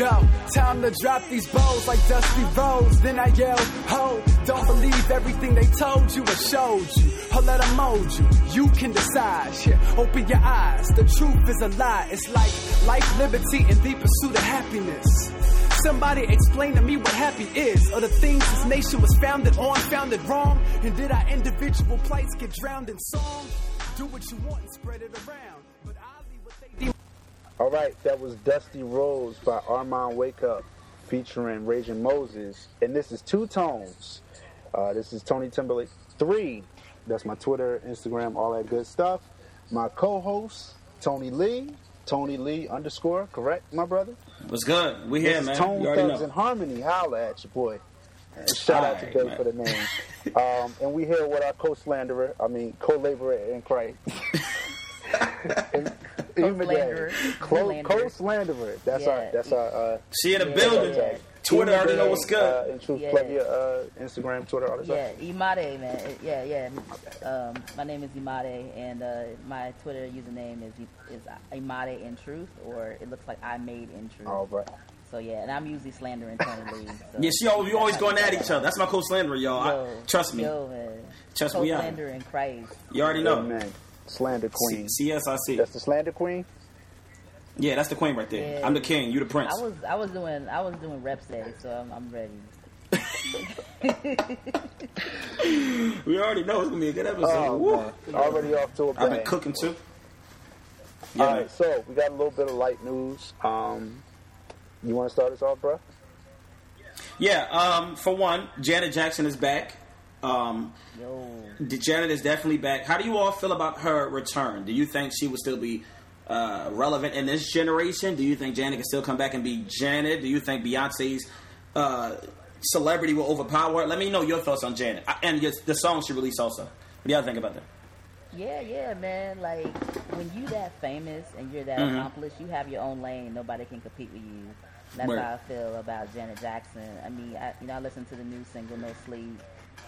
Yo, time to drop these bows like Dusty Rose. Then I yell, ho, don't believe everything they told you or showed you. Or let them mold you. You can decide. Yeah, open your eyes. The truth is a lie. It's like life, liberty, and the pursuit of happiness. Somebody explain to me what happy is, or the things this nation was founded on, founded wrong. And did our individual plights get drowned in song? Do what you want and spread it around. All right, that was Dusty Rose by Armand Wake Up featuring Raging Moses. And this is Two Tones. Uh, this is Tony Timberlake 3. That's my Twitter, Instagram, all that good stuff. My co host, Tony Lee. Tony Lee underscore, correct, my brother? What's good? We here, This is man. Tone Thugs and Harmony. Holla at your boy. And shout out to Alright, Dave man. for the name. um, and we here with our co-slanderer, I mean co-laborer in Christ. And Co-slanderer. Clo- Slanderer. Co-slanderer. That's our. That's our. Uh, She in the Yeah, building. yeah. Twitter already know what's Uh, good. and truth, Yeah. plug your uh, Instagram, Twitter, all that Yeah, stuff. Imade, man. Yeah, yeah. Um, my name is Imade, and uh, my Twitter username is is Imade in Truth, or it looks like I made in Truth. All right. So yeah, and I'm usually slandering Tony Lee. So. Yeah, she always, we always going at each other. That's my co-slanderer, y'all. I, trust me. Yo, man. Trust me, yeah. Co-slander in Christ. You already know. Amen. Slander queen. C- CSIC. That's the slander queen. Yeah, that's the queen right there. Yeah. I'm the king. You the prince. I was I was doing I was doing rep day, so I'm, I'm ready. we already know it's gonna be a good episode. Oh, Woo. man. Already off to a I've been cooking too. Yeah, All man. so we got a little bit of light news. Um, you want to start us off, bro? Yeah, um, for one, Janet Jackson is back. Um, Janet is definitely back. How do you all feel about her return? Do you think she will still be uh, relevant in this generation? Do you think Janet can still come back and be Janet? Do you think Beyonce's uh, celebrity will overpower? her? Let me know your thoughts on Janet and your, the song she released also. What do y'all think about that? yeah, yeah, man. Like when you that famous and you're that Mhm. accomplished, you have your own lane. Nobody can compete with you. That's Word. how I feel about Janet Jackson. I mean, I, you know, I listen to the new single "No Sleep,"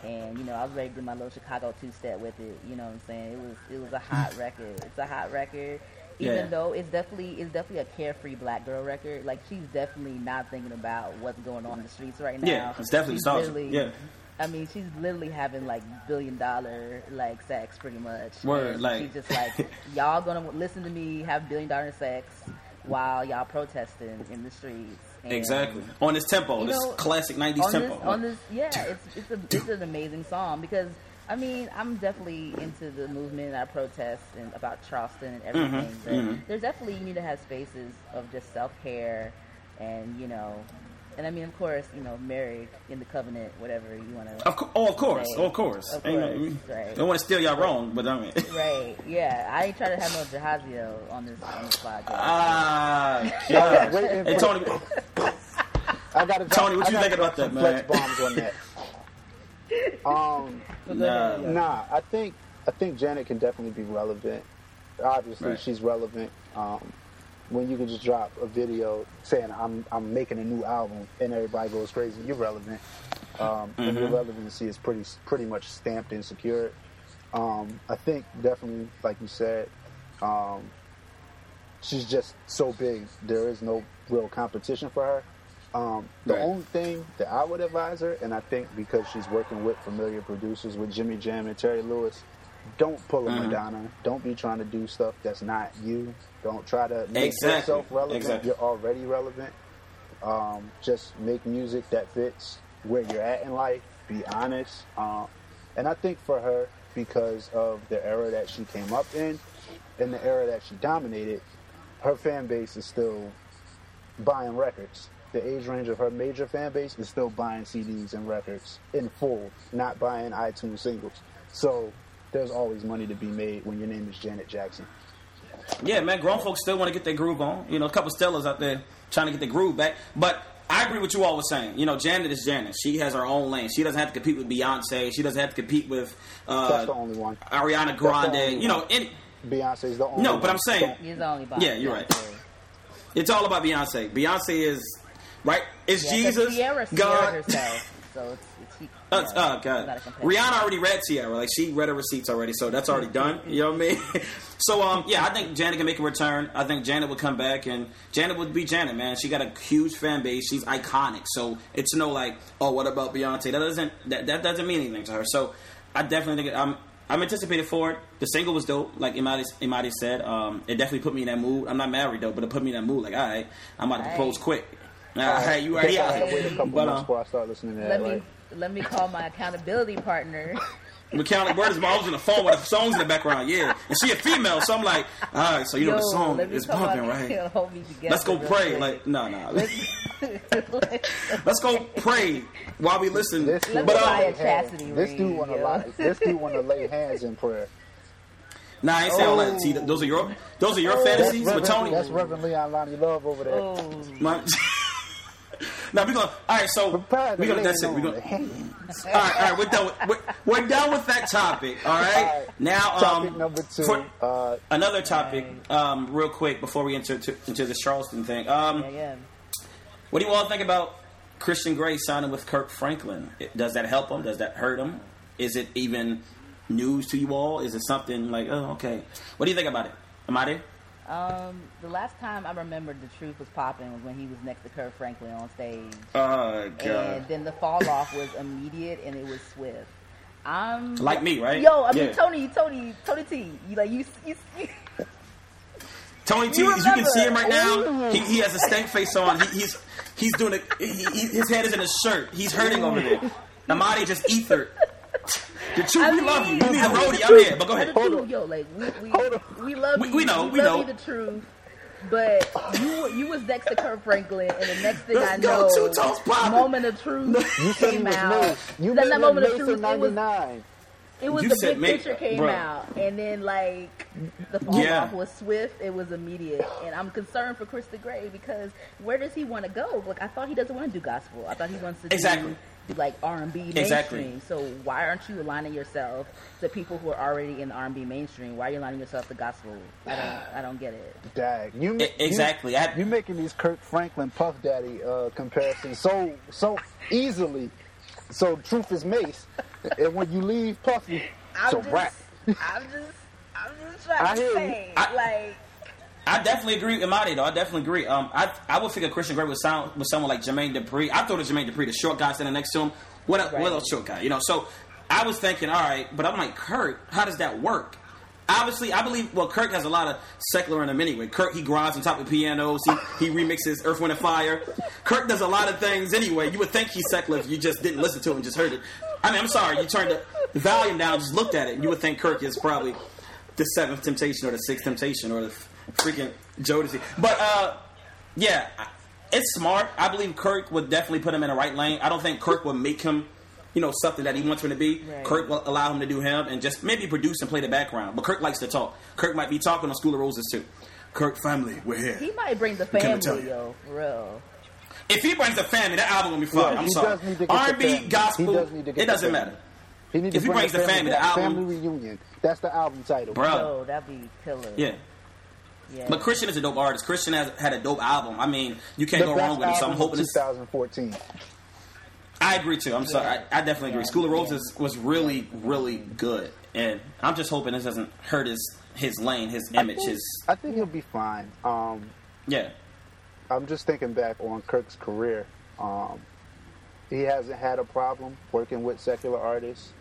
and you know, I was ready to do my little Chicago two-step with it. You know what I'm saying? It was it was a hot record. It's a hot record. Even Yeah. though it's definitely it's definitely a carefree black girl record. Like she's definitely not thinking about what's going on in the streets right now. Yeah, it's definitely She's literally- Yeah. I mean, she's literally having like billion dollar like sex, pretty much. Word, And like- she's just like, y'all gonna listen to me have billion dollar sex while y'all protesting in the streets. Exactly. On this tempo, You this know, classic 90s on tempo. This, on this, yeah, it's it's, a, it's an amazing song because I mean I'm definitely into the movement. And I protest and about Charleston and everything. but mhm. there's definitely you need to have spaces of just self care and you know. And I mean, of course, you know, married in the covenant, whatever you want to. Of, co- oh, of course, Right. of course. Of course, we- right. Don't want to steal y'all wrong, but I mean. Right. Yeah. I ain't trying to have no Jahaziel on this on this podcast. Ah, Yeah, Hey, Tony, I got to Tony, what you think about that, man? Flex man? bombs on that. Um, nah. nah, I think I think Janet can definitely be relevant. Obviously, Right. she's relevant. Um, when you can just drop a video saying I'm I'm making a new album and everybody goes crazy, you're relevant. Um, And your Mhm. relevancy is pretty pretty much stamped and secured. Um, I think definitely, like you said, um, she's just so big. There is no real competition for her. Um, the Right. only thing that I would advise her, and I think because she's working with familiar producers with Jimmy Jam and Terry Lewis, don't pull a Mhm. Madonna. Don't be trying to do stuff that's not you. Don't try to make Exactly. yourself relevant. Exactly. You're already relevant. Um, just make music that fits where you're at in life. Be honest. Um, and I think for her, because of the era that she came up in and the era that she dominated, her fan base is still buying records. The age range of her major fan base is still buying CDs and records in full, not buying iTunes singles. So there's always money to be made when your name is Janet Jackson. Yeah, man, grown folks still want to get their groove on. You know, a couple Stellas out there trying to get their groove back. But I agree with you all was saying. You know, Janet is Janet. She has her own lane. She doesn't have to compete with Beyonce. She doesn't have to compete with That's the uh, only one. Ariana That's the only Grande. You know, one. any, Beyonce's the only No, one. but I'm saying- He's the only by Yeah, you're right. It's all about Beyonce. Beyonce is right. It's Yeah, 'cause Jesus, Sierra God. herself. so it's, it's he, Oh, you know, god, gotta. Rihanna already read Ciara. Like she read her receipts already, so that's already done. You know what I mean? so um, yeah, I think Janet can make a return. I think Janet would come back, and Janet would be Janet, man. She got a huge fan base. She's iconic. So it's no like, oh, what about Beyonce? That doesn't that, that doesn't mean anything to her. So I definitely think I'm. I'm anticipated for it. The single was dope, like Imadi, Imadi said. Um, it definitely put me in that mood. I'm not married though, but it put me in that mood. Like, all right, I'm about to Right. propose quick. All right, you I already I out had to wait a here. couple But, months uh, before I start listening to that. Let me right? Let me call my accountability partner. Mechanic Bird is I was on the phone with the songs in the background, yeah. And she a female, so I'm like, all right, so you know the song is call bumping, right? Together Let's go pray. quick. Like, no, no. Let's, Let's go pray while we listen. This dude But um, this dude want to yo. lie. This dude want to lay hands in prayer. nah, I ain't saying all that. See, those are your those are your That's fantasies Reverend, with Tony. that's Reverend Leon Lonnie Love over there. Oh, My- now we're gonna all right. So we to gonna that's it. We on gonna hands. all right. All right, we're done. With, we're, we're done with that topic. All right. All right. Now, Topic um, number two. for- uh, another topic, um, real quick before we enter to, into the Charleston thing. Um, yeah, yeah. What do you all think about Christon Gray signing with Kirk Franklin? Does that help him? Does that hurt him? Is it even news to you all? Is it something like, oh, okay? What do you think about it? Am I there? Um, the last time I remembered the truth was popping was when he was next to Kirk Franklin on stage, Oh, god! and then the fall off was immediate and it was swift. I'm Like me, right? Yo, I mean Yeah. Tony, Tony, Tony T. You like you, you, you Tony T, You you can see him right now, he, he has a stank face on. He, he's he's doing a, he, he, his head is in his shirt. He's hurting over there. Amadi just ethered. The truth, I we love you. You need a I mean, roadie. I'm here, but go the ahead. truth, yo, like we we, Hold on. we love We- you. we know, we love know. you the truth. But you you was next to Kirk Franklin, and the next thing Let's I go, know, two toes popping. moment of truth you came was out. Mace. You Then made that moment of truth, it was 99. It was You the big make- picture came bruh. out, and then like the fall Yeah. off was swift. It was immediate, and I'm concerned for Christon Gray because where does he want to go? Like I thought he doesn't want to do gospel. I thought he wants to do Exactly. do like R&B mainstream. Exactly. So why aren't you aligning yourself to people who are already in the R&B mainstream? Why are you aligning yourself to gospel? I don't. I don't get it. Dag. You, E- exactly. You, I- you making these Kirk Franklin Puff Daddy uh, comparisons so so easily. So truth is Mace, and when you leave Puffy, I'm so just, rap. I'm just. I'm just trying I to hear you. say, I- like. I definitely agree with Imadi though. I definitely agree. Um, I I would figure Christon Gray would sound with someone like Jermaine Dupri. I thought of Jermaine Dupri, the short guy standing next to him. What a, what Right. a short guy, you know. So I was thinking, all right, but I'm like, Kirk, how does that work? Obviously, I believe. Well, Kirk has a lot of secular in him anyway. Kirk he grinds on top of pianos. He he remixes Earth, Wind, and Fire. Kirk does a lot of things anyway. You would think he's secular if you just didn't listen to him, and just heard it. I mean, I'm sorry, you turned the, the volume down, just looked at it, and you would think Kirk is probably the seventh temptation or the sixth temptation or the freaking Jodeci. But uh, yeah, it's smart. I believe Kirk would definitely put him in the right lane. I don't think Kirk would make him, you know, something that he wants him to be. Right. Kirk will allow him to do him and just maybe produce and play the background. But Kirk likes to talk. Kirk might be talking on School of Roses too. Kirk family, we're here. He might bring the Can tell family, you? yo, for real. If he brings the family, that album will be fire. Yeah, I'm sorry. does need to get the R&B, gospel, does need to get it doesn't matter. He need to If he bring brings the family, the album- family reunion. That's the album title. Bro. Yo, that'd be killer. Yeah. Yeah. But Christon is a dope artist. Christon has had a dope album. I mean, you can't The go wrong with it. So I'm hoping of this. 2014. I agree too. I'm sorry. I, I definitely agree. Yeah. School of Roses was really, really good, and I'm just hoping this doesn't hurt his his lane, his image, I think, his I think he'll be fine. Um, yeah. I'm just thinking back on Kirk's career. Um, he hasn't had a problem working with secular artists.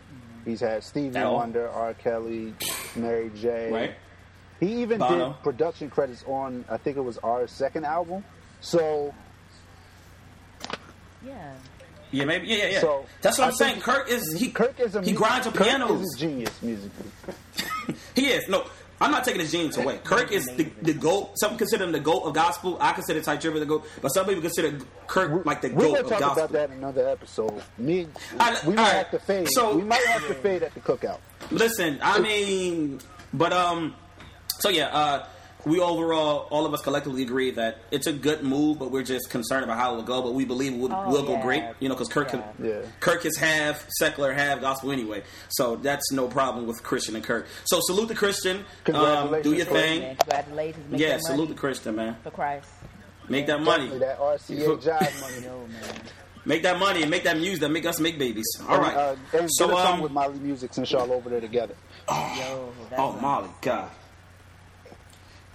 He's had Stevie Wonder, R. Kelly, Mary J. Right. He even Bono. did production credits on, I think it was our second album. So, yeah. Yeah, maybe. Yeah, yeah, yeah. So, That's what I I'm saying. Kirk is he. Kirk is a he mu- grinds on Kirk pianos. is a genius musically. He is. No, I'm not taking his genius away. Kirk is the, the goat. Some consider him the goat of gospel. I consider Tye Tribbett the goat, but some people consider Kirk like the We're goat gonna of talk about that in another episode. Me, I- we might all right. have to fade. So- we might have to fade at the cookout. Listen, I mean, but um, so yeah, uh, we overall, all of us collectively agree that it's a good move, but we're just concerned about how it will go. But we believe it will, Oh, will go great, you know, because Kirk, Yeah. Yeah. Kirk is half secular, half gospel anyway, so that's no problem with Christon and Kirk. So salute the Christon, um, do your Kirk. thing, Man, congratulations. Make yeah, that salute money the Christon man, for Christ. make that money. That RCA job money. Yo, man. Make that money and make that music that make us make babies. All right. Uh, and so get a song um, with Mali Music since y'all over there together. Yo, oh nice. Molly, God.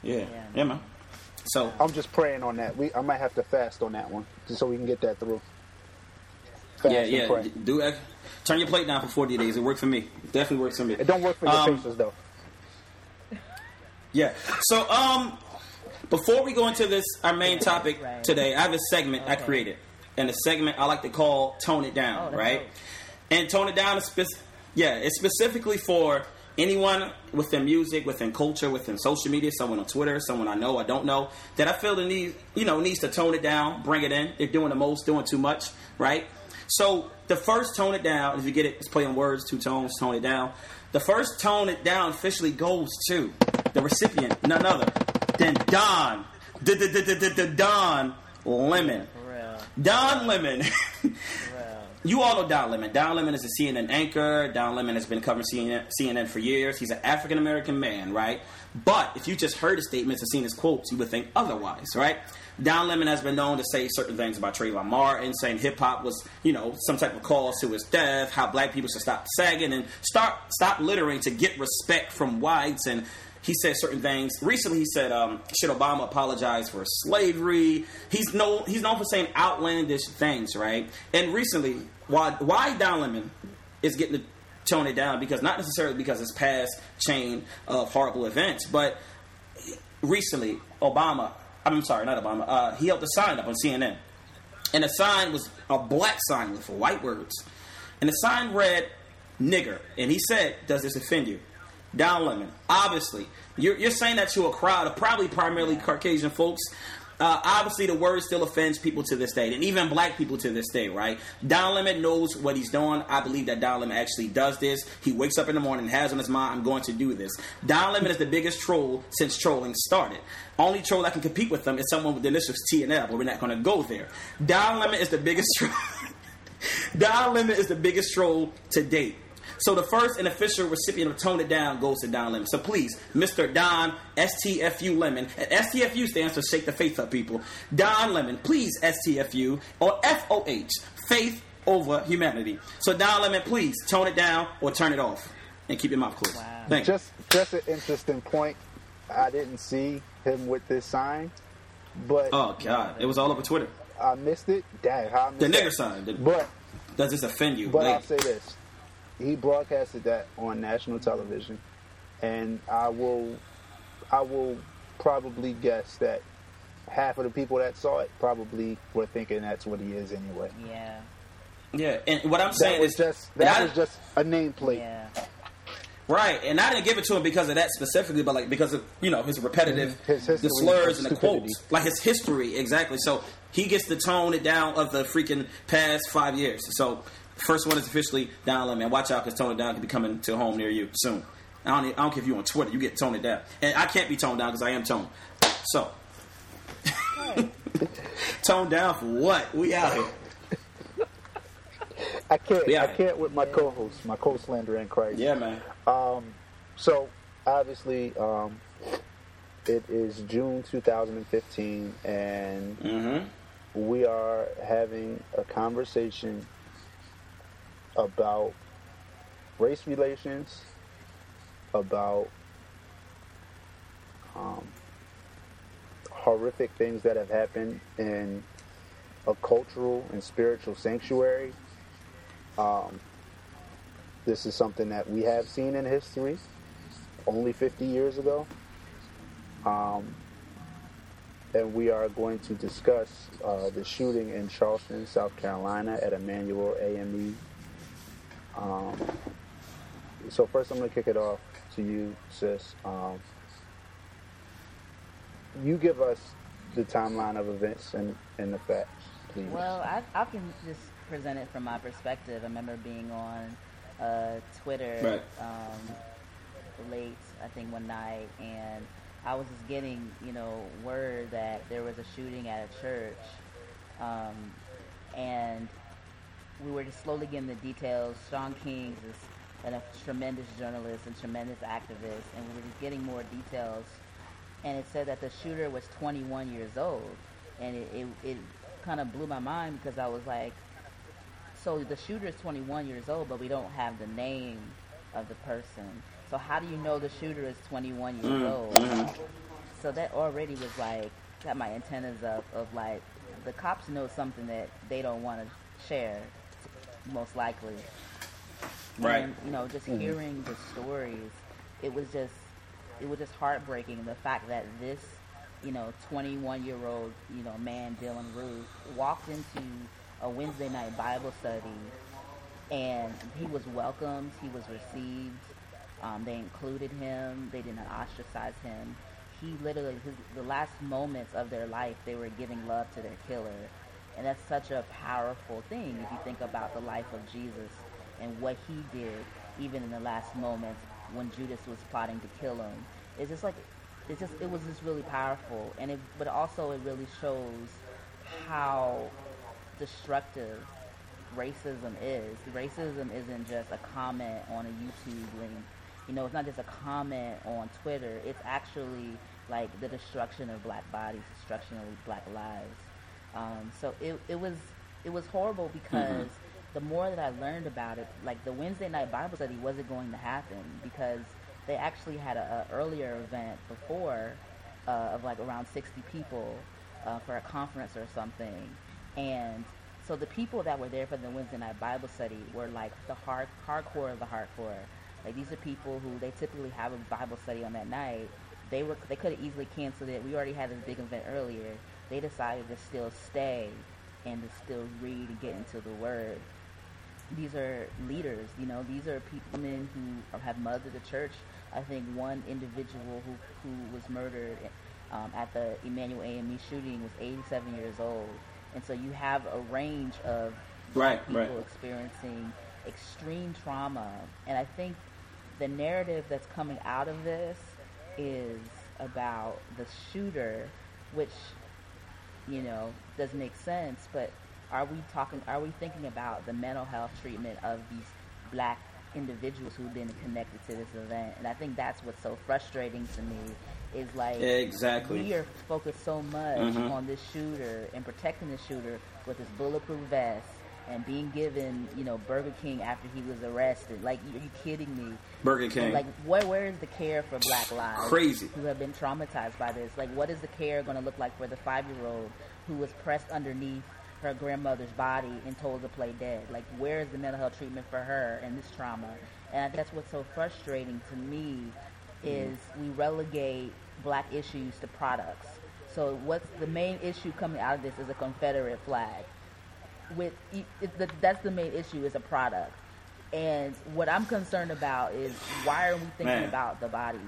Yeah. Yeah. yeah, man. So I'm just praying on that. We I might have to fast on that one just so we can get that through. Fast yeah, yeah. pray. Do ex- turn your plate down for 40 days. It worked for me. Definitely works for me. It don't work for your Um, Pacers though. Yeah. So, um, before we go into this, our main topic Right. today, I have a segment I created, and the segment I like to call "Tone It Oh, Down." that's right? dope. And tone it down is spec- yeah, it's specifically for anyone within music, within culture, within social media, someone on Twitter, someone I know, I don't know, that I feel the need, you know, needs to tone it down, bring it in. They're doing the most, doing too much, right? So the first tone it down, if you get it, it's play on words, two tones, tone it down. The first tone it down officially goes to the recipient, none other than Don, Don Lemon. Don Lemon. You all know Don Lemon. Don Lemon is a CNN anchor. Don Lemon has been covering CNN, CNN for years. He's an African American man, right? But if you just heard his statements and seen his quotes, you would think otherwise, right? Don Lemon has been known to say certain things about Trayvon Martin, saying hip hop was, you know, some type of cause to his death, how black people should stop sagging and start stop littering to get respect from whites and he said certain things. Recently, he said, um, "Should Obama apologize for slavery?" He's no, he's known for saying outlandish things, right? And recently, why why Don Lemon is getting to tone it down because not necessarily because his past chain of horrible events, but recently, Obama. I'm sorry, not Obama. Uh, he held a sign up on CNN, and the sign was a black sign with white words, and the sign read "nigger," and he said, "Does this offend you?" Don Lemon. Obviously, you're, you're saying that to a crowd of probably primarily Caucasian folks. Uh, obviously, the word still offends people to this day, and even black people to this day, right? Don Lemon knows what he's doing. I believe that Don Lemon actually does this. He wakes up in the morning has on his mind, I'm going to do this. Don Lemon is the biggest troll since trolling started. Only troll that can compete with them is someone with the initials T and L, but we're not going to go there. Don Lemon is the biggest troll. Don Lemon is the biggest troll to date. So the first and official recipient of Tone It Down goes to Don Lemon. So please, Mr. Don STFU Lemon. And STFU stands for Shake the Faith Up People. Don Lemon, please STFU or FOH, Faith Over Humanity. So Don Lemon, please tone it down or turn it off. And keep your mouth closed. Wow. Thank you. Just just an interesting point. I didn't see him with this sign, but Oh God, it was all over Twitter. I missed it. Dang, how I missed The nigger sign. But Does this offend you? but Like, I'll say this: he broadcasted that on national television, and I will I will probably guess that half of the people that saw it probably were thinking that's what he is anyway. Yeah. yeah, and what I'm saying was is just and that I- was just a nameplate. Yeah. Right, and I didn't give it to him because of that specifically, but like because of you know his repetitive, mm, His history the slurs of and the stupidity. quotes, like his history exactly. So he gets to tone it down of the freaking past five years. So first one is officially Don Lemon. Watch out, because tone it down could be coming to a home near you soon. I don't, I don't care if you're on Twitter, you get toned down, and I can't be toned down because I am toned. So toned down for what? We out here. I can't Yeah. I can't with my co-host, my co-slander in Christ. Yeah, man. So obviously, um, it is June 2015, and Mm-hmm. we are having a conversation about race relations, about um, horrific things that have happened in a cultural and spiritual sanctuary. Um, this is something that we have seen in history only 50 years ago. Um, and we are going to discuss uh, the shooting in Charleston, South Carolina at Emanuel AME. Um, so first I'm going to kick it off to you, sis. Um, you give us the timeline of events and, and the facts, please. Well, I, I can just present it from my perspective. I remember being on uh, Twitter Right. um, late, I think, one night, and I was just getting, you know, word that there was a shooting at a church, um, and we were just slowly getting the details. Shaun King is a tremendous journalist and tremendous activist, and we were just getting more details. And it said that the shooter was 21 years old, and it, it, it kind of blew my mind because I was like, so the shooter is 21 years old, but we don't have the name of the person. So how do you know the shooter is 21 years Mm, old? mhm. So that already was like got my antennas up of like the cops know something that they don't want to share, most likely. Right. And, you know, just hearing the stories, it was just it was just heartbreaking. The fact that this, you know, 21 year old, you know, man, Dylann Roof, walked into a Wednesday night Bible study, and he was welcomed. He was received. Um, they included him. They did not ostracize him. He literally, his, the last moments of their life, they were giving love to their killer. And that's such a powerful thing if you think about the life of Jesus and what he did, even in the last moments when Judas was plotting to kill him. It's just like, it's just, it was just really powerful. And it, but also it really shows how destructive racism is. Racism isn't just a comment on a YouTube link. You know, it's not just a comment on Twitter. It's actually like the destruction of black bodies, destruction of black lives. Um, so it, it was it was horrible because the more that I learned about it, like the Wednesday night Bible study wasn't going to happen because they actually had a, a earlier event before uh, of like around 60 people uh, for a conference or something, and so the people that were there for the Wednesday night Bible study were like the hard hardcore of the hardcore. Like these are people who they typically have a Bible study on that night. They were they could have easily canceled it. We already had this big event earlier. They decided to still stay and to still read and get into the Word. These are leaders, you know. These are people men who have mothered the church. I think one individual who who was murdered um, at the Emanuel AME shooting was 87 years old, and so you have a range of Right, people right. experiencing extreme trauma, and I think the narrative that's coming out of this is about the shooter, which you know doesn't make sense. But are we talking? Are we thinking about the mental health treatment of these black individuals who've been connected to this event? And I think that's what's so frustrating to me. Is like Exactly. we are focused so much Mhm. on this shooter and protecting the shooter with his bulletproof vest and being given, you know, Burger King after he was arrested. Like, are you kidding me? Burger King. Like, where where is the care for Black lives? Crazy. Who have been traumatized by this? Like, what is the care going to look like for the five year old who was pressed underneath her grandmother's body and told to play dead? Like, where is the mental health treatment for her and this trauma? And that's what's so frustrating to me is mm-hmm. we relegate black issues to products. So what's the main issue coming out of this is a Confederate flag. With it, it, the, that's the main issue is a product. And what I'm concerned about is why are we thinking Man. about the bodies?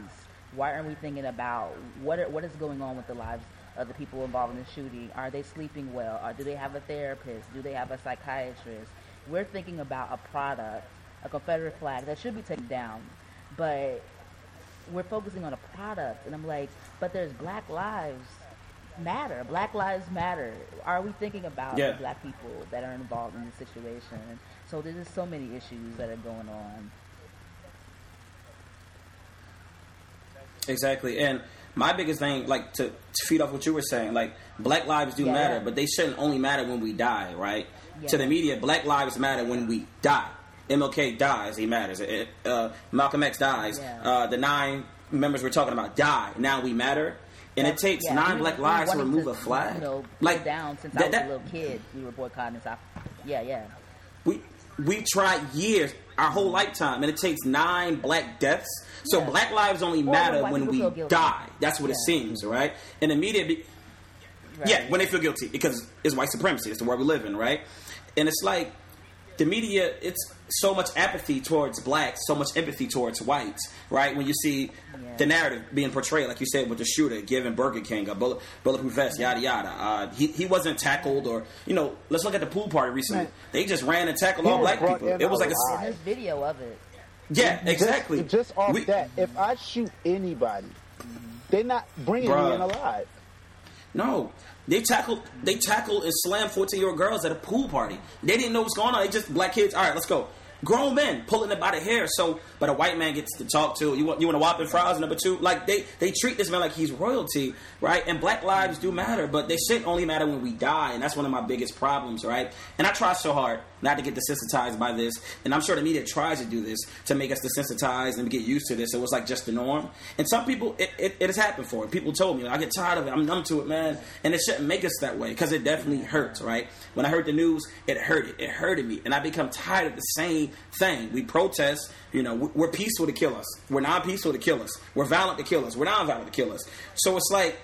Why aren't we thinking about what are, what is going on with the lives of the people involved in the shooting? Are they sleeping well? Or do they have a therapist? Do they have a psychiatrist? We're thinking about a product, a Confederate flag that should be taken down, but we're focusing on a product. And I'm like, but there's Black Lives Matter. Black Lives Matter. Are we thinking about Yeah. the black people that are involved in the situation? So there's just so many issues that are going on. Exactly. And my biggest thing, like to, to feed off what you were saying, like black lives do Yeah. matter, but they shouldn't only matter when we die, right? Yeah. To the media, black lives matter when we die. MLK dies, he matters. It- uh, Malcolm X dies. Uh, the nine members we're talking about die. Now we matter. And it takes Yeah, we- black we lives to remove a flag. You know, like down since I that- was that- a little kid, we were boycotting South. Yeah, yeah. we we tried years, our whole mm-hmm. lifetime, and it takes nine black deaths. So Yeah. black lives only matter when we die. That's what it seems, right? And the media, be, Right. yeah, when they feel guilty because it's white supremacy. It's the world we live in, right? And it's like the media. It's so much apathy towards blacks, so much empathy towards whites, right? When you see Yeah. the narrative being portrayed, like you said, with the shooter giving Burger King a bullet, bulletproof vest, yada yada. Uh, he he wasn't tackled, or you know, let's look at the pool party recently. Man. They just ran and tackled He all black people. It was like a alive. And there's video of it. yeah, Just- exactly. Just, off We- that, if I shoot anybody, they're not bringing Bruh. me in alive. No, they tackled they tackled and slammed fourteen year old girls at a pool party. They didn't know what's going on. They just black kids. All right, let's go. Grown men pulling it by the hair. So, but a white man gets to talk to you. Want you want to whopping fries number two? Like they they treat this man like he's royalty, right? And black lives do matter, but they shit only matter when we die, and that's one of my biggest problems, right? And I try so hard not to get desensitized by this, and I'm sure the media tries to do this to make us desensitized and get used to this. It was like just the norm, and some people it, it, it has happened for. It. People told me I get tired of it. I'm numb to it, man, and it shouldn't make us that way because it definitely hurts, right? When I heard the news, it hurted. It hurted me, and I become tired of the same thing. We protest. You know, we're peaceful to kill us. We're not peaceful to kill us. We're violent to kill us. We're not violent to kill us. So it's like,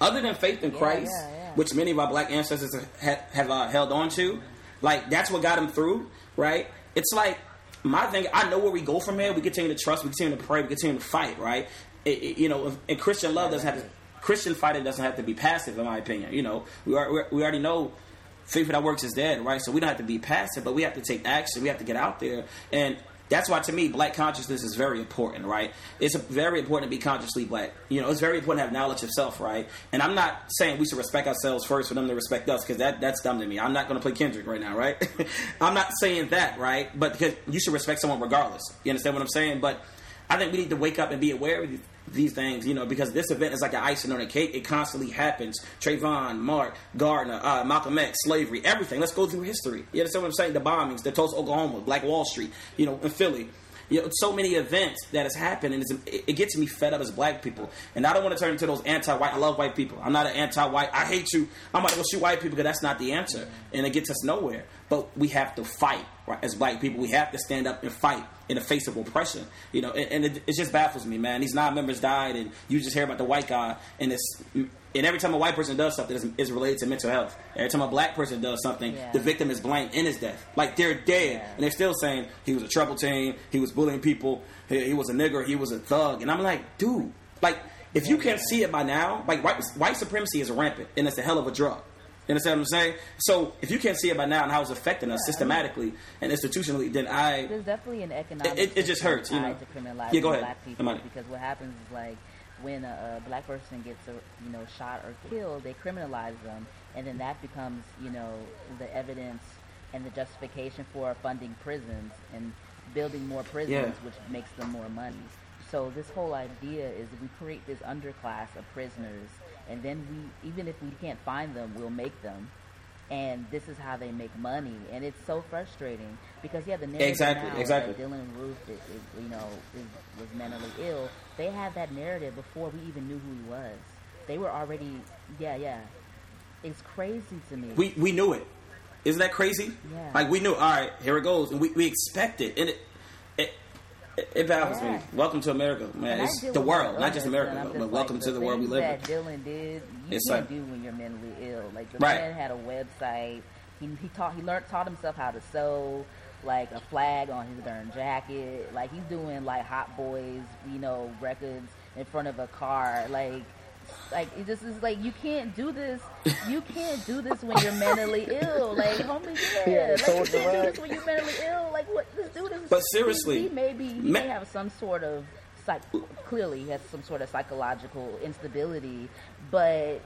other than faith in Yeah, Christ, yeah, yeah. which many of our black ancestors have, have uh, held on to, like that's what got them through, right? It's like my thing. I know where we go from here. We continue to trust. We continue to pray. We continue to fight, right? It, it- you know, and Christian love doesn't have to. Christian fighting doesn't have to be passive, in my opinion. You know, we are, we already know faith that works is dead, right? So we don't have to be passive, but we have to take action. We have to get out there, and that's why to me, black consciousness is very important, right? It's very important to be consciously black. You know, it's very important to have knowledge of self, right? And I'm not saying we should respect ourselves first for them to respect us, because that that's dumb to me. I'm not going to play Kendrick right now, right? I'm not saying that, right? But because you should respect someone regardless. You understand what I'm saying? But I think we need to wake up and be aware of these things, you know, because this event is like an icing on a cake. It constantly happens. Trayvon, Mark, Gardner, uh, Malcolm X, slavery, everything. Let's go through history. You understand what I'm saying? The bombings, the Tulsa, Oklahoma, Black Wall Street, you know, in Philly. You know, so many events that has happened, and it, it gets me fed up as black people. And I don't want to turn into those anti-white. I love white people. I'm not an anti-white. I hate you. I'm to go shoot white people because that's not the answer, and it gets us nowhere. But we have to fight, right? As black people, we have to stand up and fight in the face of oppression. You know, and, and it, it just baffles me, man. These nine members died, and you just hear about the white guy, and it's and every time a white person does something, it's, it's related to mental health. Every time a black person does something, Yeah. the victim is blamed in his death. Like they're dead, Yeah. and they're still saying he was a trouble teen, he was bullying people, he, he was a nigger, he was a thug, and I'm like, dude, like if you can't see it by now, like white white supremacy is rampant, and it's a hell of a drug. You understand what I'm saying? So if you can't see it by now and how it's affecting us systematically and institutionally, then I There's definitely an economic. It- it- just hurts, you know. Yeah, go ahead. black people Imani. because what happens is like when a, a black person gets a, you know shot or killed, they criminalize them, and then that becomes you know the evidence and the justification for funding prisons and building more prisons, Yeah. which makes them more money. So this whole idea is that we create this underclass of prisoners, and then we, even if we can't find them, we'll make them, and this is how they make money, and it's so frustrating because yeah, the narrative Exactly, now exactly. that Dylann Roof, you know, is, was mentally ill. They had that narrative before we even knew who he was. They were already, yeah, yeah. It's crazy to me. we we knew it. Isn't that crazy? Yeah. Like we knew. All right, here it goes, and we, we expect it, and it it, baffles Yeah. me. Welcome to America, man. It's the world, not just America, but just welcome like, to the world we live in. That Dylann did, you It's can't like- do when you're mentally ill. Like the Right. man had a website. He he taught he learned taught himself how to sew like a flag on his darn jacket. Like he's doing like Hot Boys, you know, records in front of a car. Like like it just is like you can't do this. You can't do this when you're mentally ill. Like homie, yeah, Yeah, like so you can't do this when you're mentally ill. Like what? This dude is. But seriously, he, maybe he me- may have some sort of psych. Clearly, he has some sort of psychological instability, but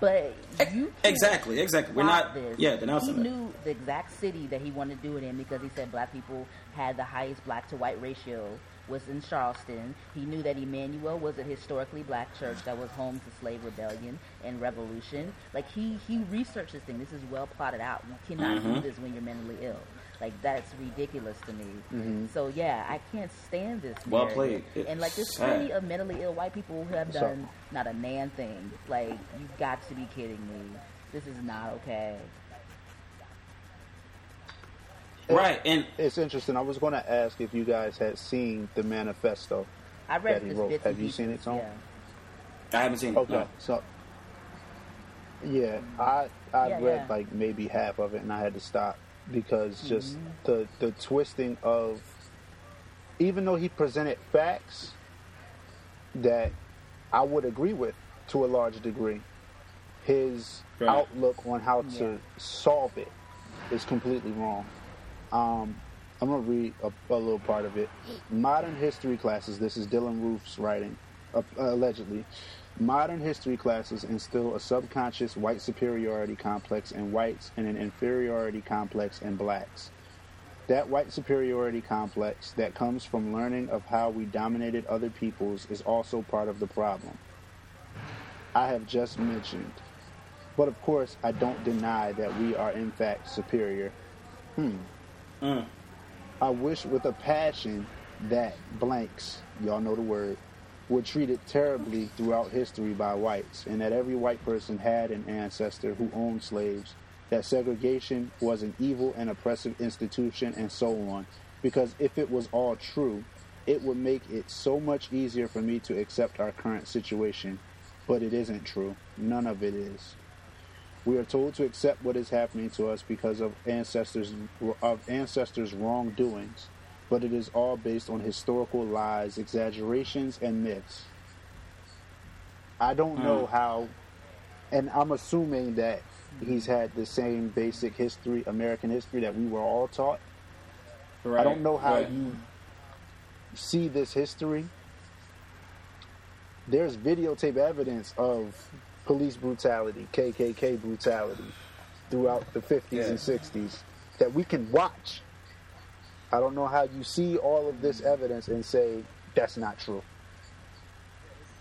but you can't Exactly, exactly. We're not. This. Yeah, he denouncing knew the exact city that he wanted to do it in because he said black people had the highest black to white ratio was in Charleston. He knew that Emanuel was a historically black church that was home to slave rebellion and revolution. Like he he researched this thing. This is well plotted out. You cannot Mm-hmm. do this when you're mentally ill. Like that's ridiculous to me. So yeah, I can't stand this. Well played. And like there's It's plenty of mentally ill white people who have So- done not a nan thing. Like you've got to be kidding me. This is not okay. Right, and It's interesting. I was going to ask if you guys had seen the manifesto. I read That he wrote. Have you seen it, Tom? Yeah. I haven't seen it. Okay, no. so yeah, I I Yeah, read yeah. like maybe half of it, and I had to stop because just Mm-hmm. the the twisting of even though he presented facts that I would agree with to a large degree, his Right. outlook on how to Yeah. solve it is completely wrong. Um, I'm gonna read a, a little part of it. Modern history classes. This is Dylann Roof's writing, uh, allegedly. Modern history classes instill a subconscious white superiority complex in whites and an inferiority complex in blacks. That white superiority complex that comes from learning of how we dominated other peoples is also part of the problem. I have just mentioned. But of course, I don't deny that we are in fact superior. Hmm. Mm. I wish with a passion that blanks, y'all know the word, were treated terribly throughout history by whites, and that every white person had an ancestor who owned slaves, that segregation was an evil and oppressive institution, and so on. Because if it was all true, it would make it so much easier for me to accept our current situation. But it isn't true. None of it is. We are told to accept what is happening to us because of ancestors of ancestors' wrongdoings but it is all based on historical lies, exaggerations, and myths. I don't hmm. know how, and I'm assuming that he's had the same basic history, American history that we were all taught. Right. I don't know how right. you see this history. There's videotape evidence of police brutality, KKK brutality throughout the 50s Yeah. and 60s that we can watch. I don't know how you see all of this mm-hmm. evidence and say that's not true.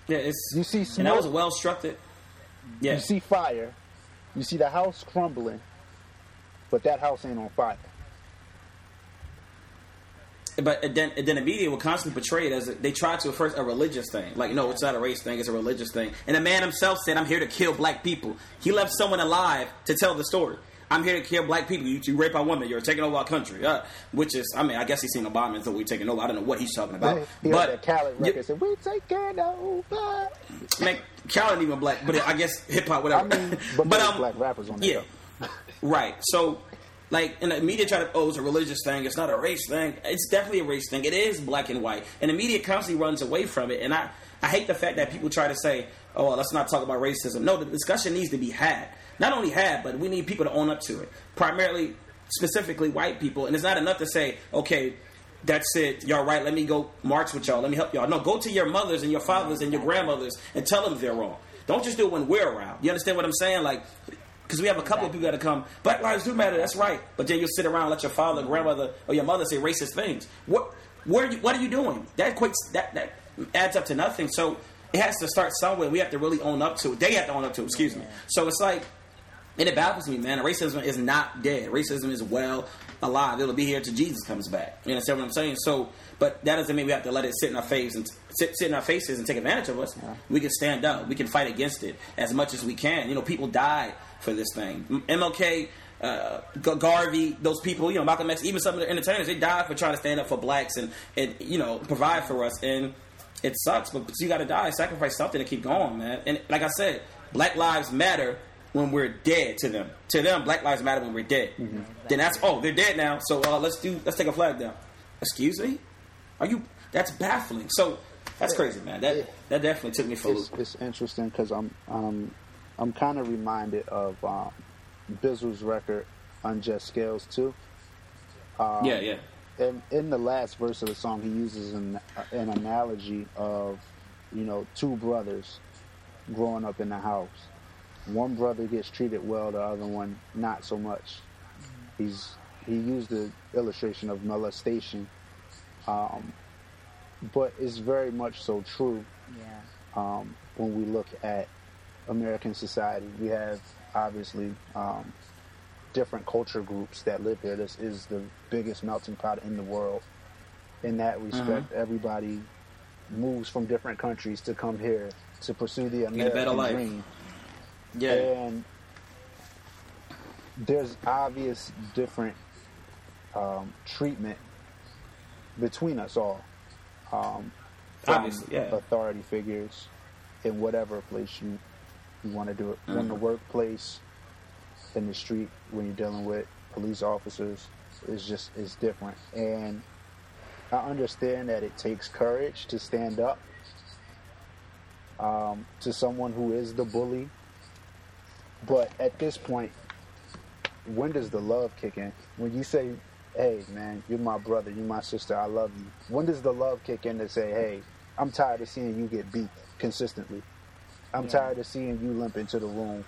Yeah, it's You see and that was well structured. Yeah, You see fire, you see the house crumbling, but that house ain't on fire. But then then the media will constantly portray it as a, they try to first a religious thing. Like, no, it's not a race thing; it's a religious thing. And the man himself said, "I'm here to kill black people." He left someone alive to tell the story. I'm here to kill black people. You, you rape our women. You're taking over our country. Uh, which is, I mean, I guess he's seen Obama and so we taking over. I don't know what he's talking about. he heard but Khaled you- record and said, "We taking over." man, Khaled ain't even black, but I guess hip hop, I whatever. mean, but, but um, black rappers on there. yeah, right. So, like, and the media try to, oh, it's a religious thing. It's not a race thing. It's definitely a race thing. It is black and white, and the media constantly runs away from it. And I, I hate the fact that people try to say, oh, well, let's not talk about racism. No, the discussion needs to be had. Not only had, but we need people to own up to it. Primarily, specifically, white people. And it's not enough to say, okay. That's it. Y'all right. Let me go march with y'all. Let me help y'all. No, go to your mothers and your fathers and your grandmothers and tell them they're wrong. Don't just do it when we're around. You understand what I'm saying? Like, because we have a couple of people that come, Black lives do matter. That's right. But then you'll sit around and let your father, grandmother, or your mother say racist things. What? What are you? What are you doing? That equates. That that adds up to nothing. So it has to start somewhere. We have to really own up to it. They have to own up to it. Excuse me. So it's like. And it baffles me, man. Racism is not dead. Racism is well alive. It'll be here till Jesus comes back. You understand what I'm saying? So, but that doesn't mean we have to let it sit in our face and sit, sit in our faces and take advantage of us. We can stand up. We can fight against it as much as we can. You know, people died for this thing. MLK, uh, Garvey, those people. You know, Malcolm X, even some of the entertainers, they died for trying to stand up for blacks and and you know provide for us. And it sucks, but, you got to die, sacrifice something to keep going, man. And like I said, Black Lives Matter when we're dead to them. To them, Black Lives Matter when we're dead. Then that's oh, they're dead now. So uh, let's do let's take a flag down. Excuse me, are you? That's baffling. So that's crazy, man. That that definitely took me for it's, it's interesting because I'm um, I'm kind of reminded of um, Bizzle's record "Unjust Scales" too. Um, Yeah, yeah. And in the last verse of the song, he uses an, an analogy of you know two brothers growing up in the house. One brother gets treated well, the other one not so much. He's he used the illustration of molestation, um, but it's very much so true Yeah. um, when we look at American society. We have obviously um, different culture groups that live here. This is the biggest melting pot in the world. In that respect, everybody moves from different countries to come here to pursue the American life. dream. Yeah, And there's obvious different um, treatment between us all. Um, from Obviously, yeah. authority figures in whatever place you, you want to do it. In Mm-hmm. the workplace, in the street, when you're dealing with police officers, it's just it's different. And I understand that it takes courage to stand up um, to someone who is the bully. But at this point, when does the love kick in? When you say, "Hey, man, you're my brother, you're my sister, I love you." When does the love kick in to say, "Hey, I'm tired of seeing you get beat consistently. I'm Yeah. tired of seeing you limp into the room."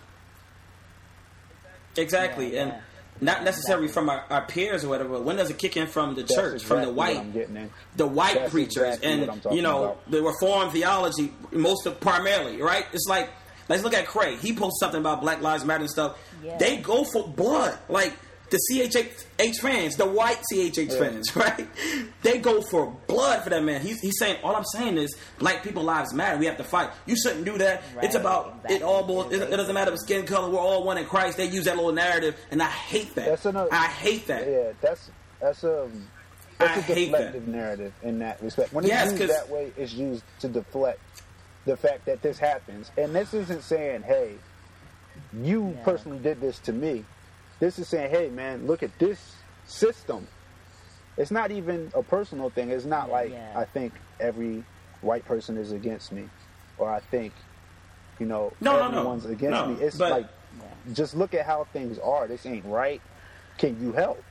exactly. Yeah, and yeah. not necessarily from our, our peers or whatever. When does it kick in from the That's church, from the white, I'm getting in. the white That's preachers, exactly and what I'm talking you know about. the Reformed theology, most of primarily, right? It's like let's look at Lecrae. He posted something about Black Lives Matter and stuff. Yeah. They go for blood, like the CHH fans, the white CHH Yeah. fans, right? They go for blood for that man. He's, he's saying all I'm saying is black people lives matter. We have to fight. You shouldn't do that. It's Right, about it exactly. all. boils- It, it doesn't matter the skin color. We're all one in Christ. They use that little narrative, and I hate that. That's another- I hate that. Yeah, that's that's a that's I a hate that. deflective narrative in that respect. When it's Yes, used that way, it's used to deflect the fact that this happens. And this isn't saying, "Hey, you Yeah. personally did this to me." This is saying, "Hey, man, look at this system." It's not even a personal thing. It's not like yeah. I think every white person is against me, or I think, you know, No, no, no. against No, me. It's but- like Yeah. just look at how things are. This ain't right. Can you help?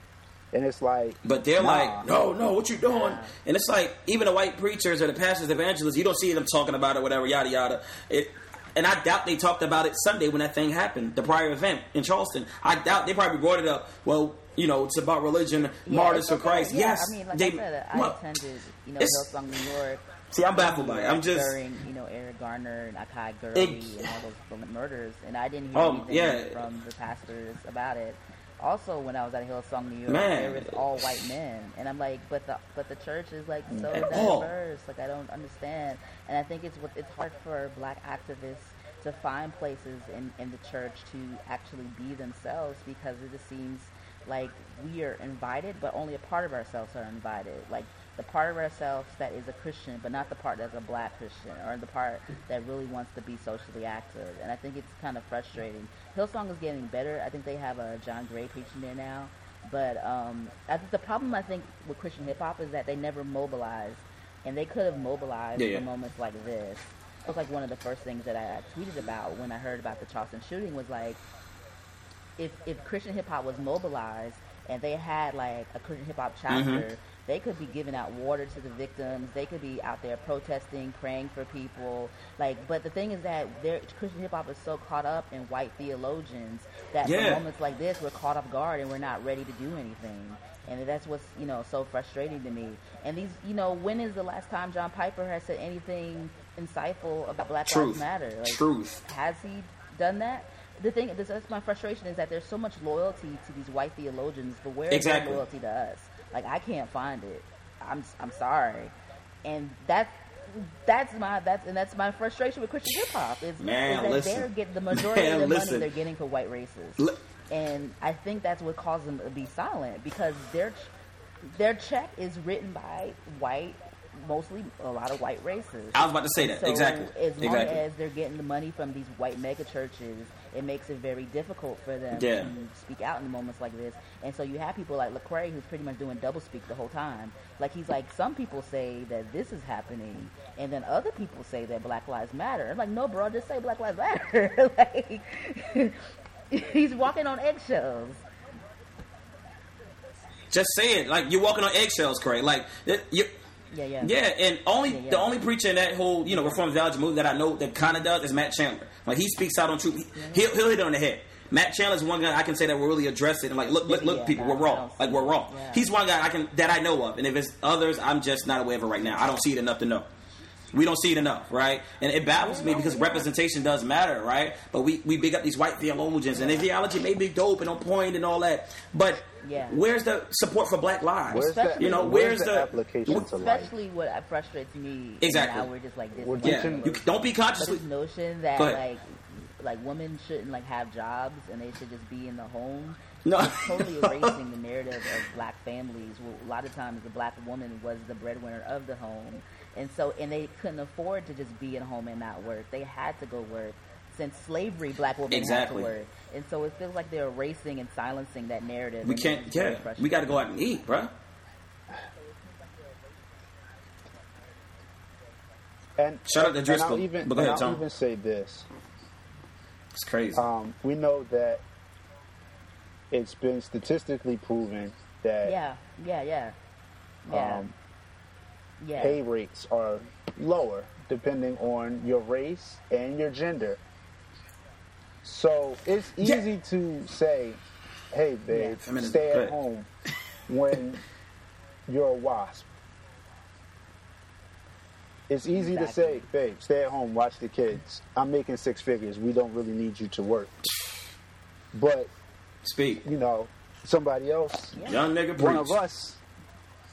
And it's like, But they're nah. like, no, no, what you doing? And it's like, even the white preachers or the pastors, evangelists, you don't see them talking about it, whatever, yada yada. It, and I doubt they talked about it Sunday when that thing happened, the prior event in Charleston. I doubt they probably brought it up. Well, you know, it's about religion, Yeah, martyrs for. Christ. Yeah, yes, I mean, like they. I said, I well, attended, you know, Hillsong, New York. see, I'm baffled by it. I'm just. during you know Eric Garner and Akai Gurley and all those murders, and I didn't hear Oh, anything yeah. from the pastors about it. Also, when I was at Hillsong, New York, Man. there was all white men, and I'm like, but the but the church is like so At all. diverse. Like I don't understand, and I think it's it's hard for Black activists to find places in in the church to actually be themselves because it just seems like we are invited, but only a part of ourselves are invited. Like the part of ourselves that is a Christian, but not the part that's a black Christian, or the part that really wants to be socially active. And I think it's kind of frustrating. Hillsong is getting better. I think they have a John Gray preaching there now. But um, I think the problem I think with Christian hip hop is that they never mobilized, and they could have mobilized Yeah, yeah. for moments like this. It was like one of the first things that I tweeted about when I heard about the Charleston shooting was like, if if Christian hip hop was mobilized and they had like a Christian hip hop chapter, Mm-hmm. They could be giving out water to the victims. They could be out there protesting, praying for people. Like, but the thing is that their Christian hip hop is so caught up in white theologians that Yeah. for moments like this, we're caught off guard and we're not ready to do anything. And that's what's you know so frustrating to me. And these, you know, when is the last time John Piper has said anything insightful about Black Truth. Lives Matter? Like, Truth. has he done that? The thing, this, that's my frustration is that there's so much loyalty to these white theologians, but where is Exactly. their loyalty to us? Like I can't find it. I'm I'm sorry, and that that's my that's and that's my frustration with Christian hip hop is, Man, is that listen. they're getting the majority Man, of the listen. money they're getting for white races, Li- and I think that's what caused them to be silent because their their check is written by white, mostly a lot of white races. I was about to say that. So exactly. As long exactly. as they're getting the money from these white mega churches, it makes it very difficult for them Yeah. to speak out in moments like this. And so you have people like Lecrae who's pretty much doing double speak the whole time. Like he's like, some people say that this is happening, and then other people say that Black Lives Matter. I'm like, no, bro, just say Black Lives Matter. like he's walking on eggshells. Just say it. Like you're walking on eggshells, Craig. Like it, you. Yeah, yeah. Yeah, and only Yeah, yeah. the only preacher in that whole you know reform theology movement that I know that kind of does is Matt Chandler. Like he speaks out on truth. He, he'll, he'll hit it on the head. Matt Chandler's one guy I can say that will really address it and like look look look Yeah, people no, we're wrong like we're wrong. He's one guy I can that I know of, and if it's others, I'm just not aware of it right now. I don't see it enough to know. We don't see it enough, right? And it baffles me because representation does matter, right? But we, we big up these white theologians, and their theology may be dope and on point and all that. But Yeah. where's the support for Black lives? Where's that? you know, where's, where's, the, the application to life? Especially what frustrates me. Exactly. Now we're just like this. We're yeah, teaching- you don't be But consciously. this notion that like like women shouldn't like have jobs and they should just be in the home. No. It's totally erasing the narrative of black families. Well, a lot of times the black woman was the breadwinner of the home, and so and they couldn't afford to just be at home and not work. They had to go work. Since slavery, black women Exactly. had to work, and so it feels like they're erasing and silencing that narrative. We can't. it's very Yeah, we got to go out and eat, bruh. And, Shout out to and Driscoll. I'll even, But go and ahead, I'll Tom. even say this. It's crazy. Um, we know that it's been statistically proven that Yeah, yeah, yeah, yeah, um, yeah. pay rates are lower depending on your race and your gender. So it's Yeah. easy to say, hey, babe, I mean, stay at home when you're a wasp. It's easy to say, babe, stay at home, watch the kids. I'm making six figures. We don't really need you to work. But, Speak. you know, somebody else, Yeah. Young nigga one of us,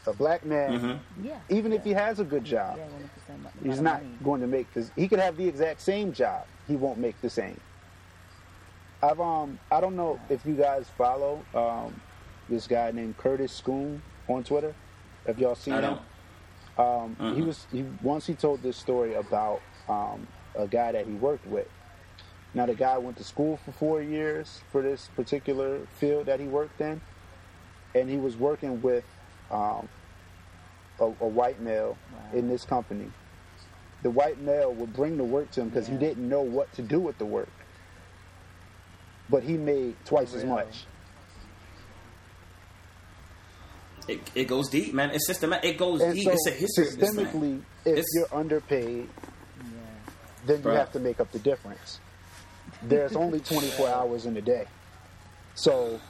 a black man, Mhm. Yeah. even if he has a good job, yeah, when it's the same amount he's not money. going to make this. He could have the exact same job. He won't make the same. I've um I don't know if you guys follow um this guy named Curtis Schoon on Twitter. Have y'all seen I him? don't. Um, He was he once he told this story about um, a guy that he worked with. Now the guy went to school for four years for this particular field that he worked in, and he was working with um, a, a white male Wow. in this company. The white male would bring the work to him because he didn't know what to do with the work, but he made twice as much. It, it goes deep, man. It's systematic. It goes And deep. so it's a history of this thing. systemically, if It's- you're underpaid, Yeah. then you Bruh. have to make up the difference. There's only 24 hours in a day. So,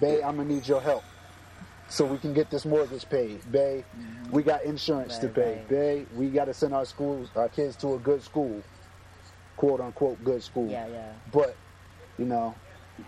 Bay, I'm going to need your help so we can get this mortgage paid. Bay, mm-hmm. we got insurance to pay. right. Bay, we got to send our schools, our kids to a good school, quote unquote good school. Yeah, yeah. But, you know,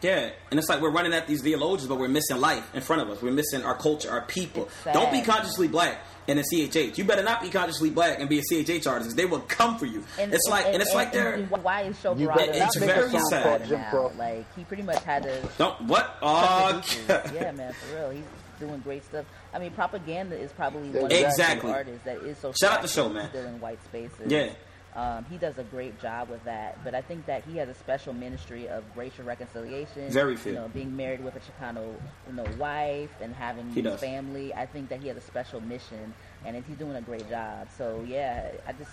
Yeah, and it's like we're running at these theologians, but we're missing life in front of us. We're missing our culture, our people. Don't be consciously black and a CHH. You better not be consciously black and be a CHH artist. They will come for you. And, it's like, and, it's like they're and why is Show You Baraka better it's very song sad now? Like he pretty much had to. don't what? cut Oh, yeah, man, for real. He's doing great stuff. I mean, propaganda is probably one of the artists that is so. Shout out to Sho, man. Still in white spaces. Yeah. Um, he does a great job with that, but I think that he has a special ministry of racial reconciliation. Very few. You know, being married with a Chicano, you know, wife and having He his does. family. I think that he has a special mission, and he's doing a great job. So yeah, I just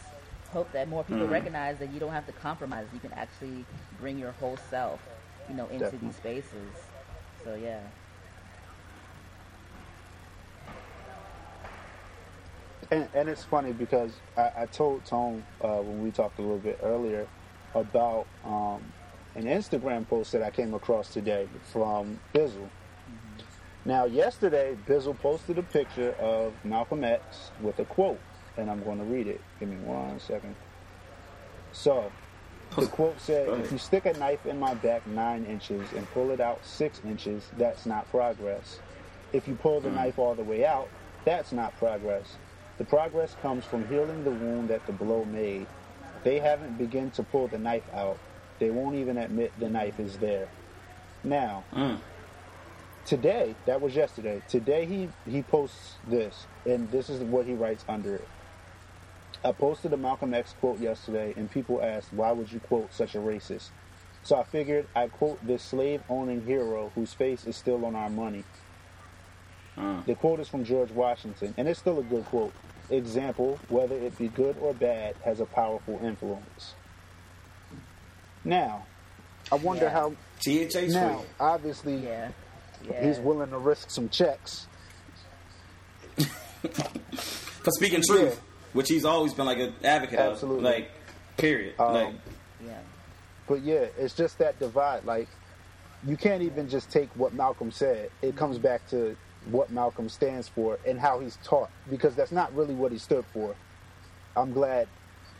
hope that more people Mhm. recognize that you don't have to compromise. You can actually bring your whole self, you know, into Definitely. these spaces. So yeah. And, and it's funny because I, I told Tone uh, when we talked a little bit earlier about um, an Instagram post that I came across today from Bizzle. Now, yesterday, Bizzle posted a picture of Malcolm X with a quote, and I'm going to read it. Give me one second. So, the quote said, If you stick a knife in my back nine inches and pull it out six inches, that's not progress. If you pull the knife all the way out, that's not progress. The progress comes from healing the wound that the blow made. They haven't begun to pull the knife out. They won't even admit the knife is there. Now, Mm. today, that was yesterday. Today he he posts this, and this is what he writes under it. I posted a Malcolm X quote yesterday, and people asked, "Why would you quote such a racist?" So I figured I'd quote this slave-owning hero whose face is still on our money. Mm. The quote is from George Washington, and it's still a good quote. Example, whether it be good or bad, has a powerful influence. Now, I wonder Yeah. how. THA Now, sweet. obviously, Yeah. Yeah. he's willing to risk some checks. For speaking truth, Yeah. which he's always been like an advocate Absolutely. of. Like, period. Um, like, Yeah. But yeah, it's just that divide. Like, you can't even just take what Malcolm said. It comes back to what Malcolm stands for and how he's taught, because that's not really what he stood for. I'm glad.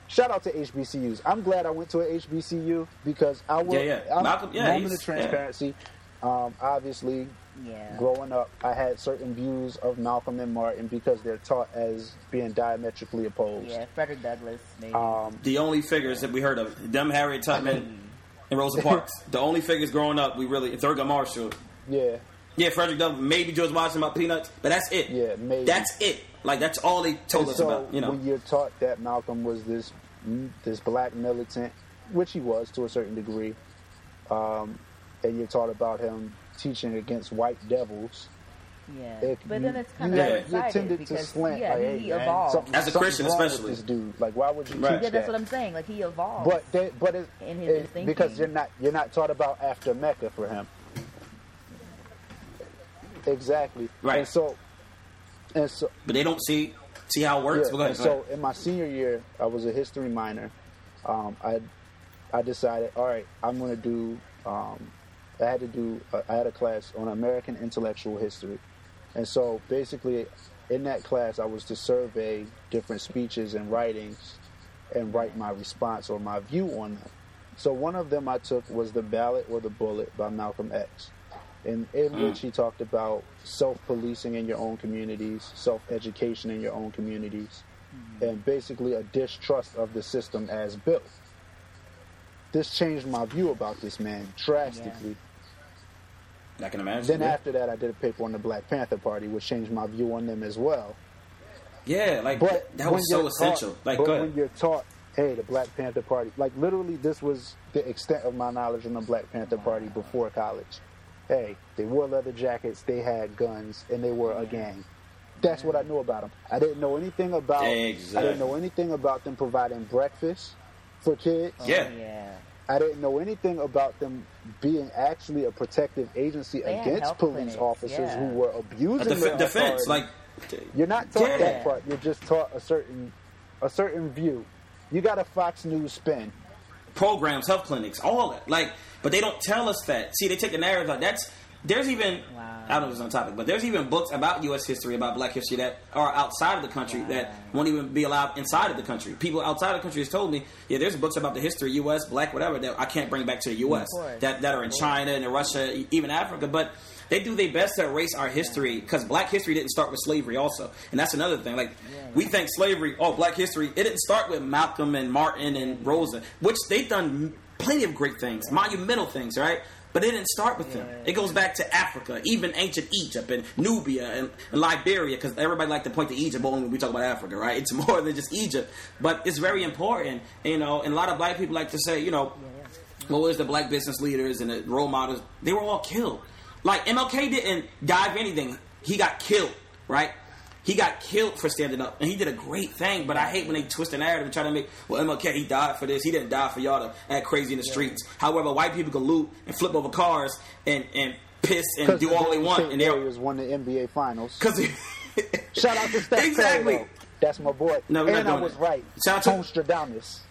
Shout out to HBCUs. I'm glad I went to a HBCU because I will. Yeah, yeah. I'm, Malcolm- yeah, moment he's- of transparency. Um, obviously, Yeah. growing up, I had certain views of Malcolm and Martin because they're taught as being diametrically opposed. Yeah. Frederick Douglass. Maybe. Um, the only figures that we heard of, them Harriet Tubman and Rosa Parks. the only figures growing up we really, Thurgood Marshall. yeah, Yeah, Frederick Douglass, maybe George Washington about peanuts, but that's it. Yeah, maybe. That's it. Like that's all they told And us so about. You know, when you're taught that Malcolm was this this black militant, which he was to a certain degree, um, and you're taught about him teaching against white devils, yeah. if But you, then it's kind you, of Yeah. you tended to because slant yeah, like, he, hey, he evolved. something- As a Christian especially. this dude. Like, why would you Right. teach yeah, that's that? what I'm saying. Like he evolved. But they, but it, In his- it- his thinking. because you're not you're not taught about after Mecca for him. Exactly. Right. And so, and so, but they don't see see how it works. Yeah, But go ahead, and go ahead. so in my senior year, I was a history minor. Um, I I decided, all right, I'm going to do um, I had to do. Uh, I had a class on American intellectual history, and so basically, in that class, I was to survey different speeches and writings, and write my response or my view on them. So one of them I took was the ballot or the bullet by Malcolm X, in, in Mm. which he talked about self-policing in your own communities, self-education in your own communities, and basically a distrust of the system as built. This changed my view about this man drastically. I can imagine. Then yeah. after that, I did a paper on the Black Panther Party, which changed my view on them as well. yeah, like But that was so essential. Taught, like, but go when you're taught, hey, the Black Panther Party, like literally, this was the extent of my knowledge on the Black Panther Party before college. Hey, they wore leather jackets, they had guns, and they were a gang. That's what I knew about them. I didn't know anything about. I didn't know anything about them providing breakfast for kids. Yeah. Oh, yeah. I didn't know anything about them being actually a protective agency They against police clinics, officers yeah. who were A abusing def- their defense, authority. like You're not taught Yeah. that part. You're just taught a certain a certain view. You got a Fox News spin. programs, health clinics, all that. Like, but they don't tell us that. See, they take the narrative out. That's there's even Wow. I don't know if it's on topic, but there's even books about U.S. history, about Black history that are outside of the country that won't even be allowed inside of the country. People outside of the country has told me, yeah, there's books about the history, U.S., Black, whatever, that I can't bring back to the U.S. that that are in China and in Russia, even Africa, but. They do their best to erase our history because Black history didn't start with slavery, also, and that's another thing. Like we think slavery, oh, Black history, it didn't start with Malcolm and Martin and Rosa, which they've done plenty of great things, monumental things, right? But it didn't start with them. It goes back to Africa, even ancient Egypt and Nubia and, and Liberia, because everybody like to point to Egypt only when we talk about Africa, right? It's more than just Egypt, but it's very important, you know. And a lot of black people like to say, you know, what was the black business leaders and the role models? They were all killed. Like MLK didn't die for anything; he got killed, right? He got killed for standing up, and he did a great thing. But I hate when they twist the narrative and try to make, well, MLK he died for this. He didn't die for y'all to act crazy in the streets. However, white people can loot and flip over cars and and piss and do all they want, and Warriors won the NBA Finals. because Shout out to Steph Curry, exactly. though. That's my boy. No, and I was right. Shout out to- Nostradamus.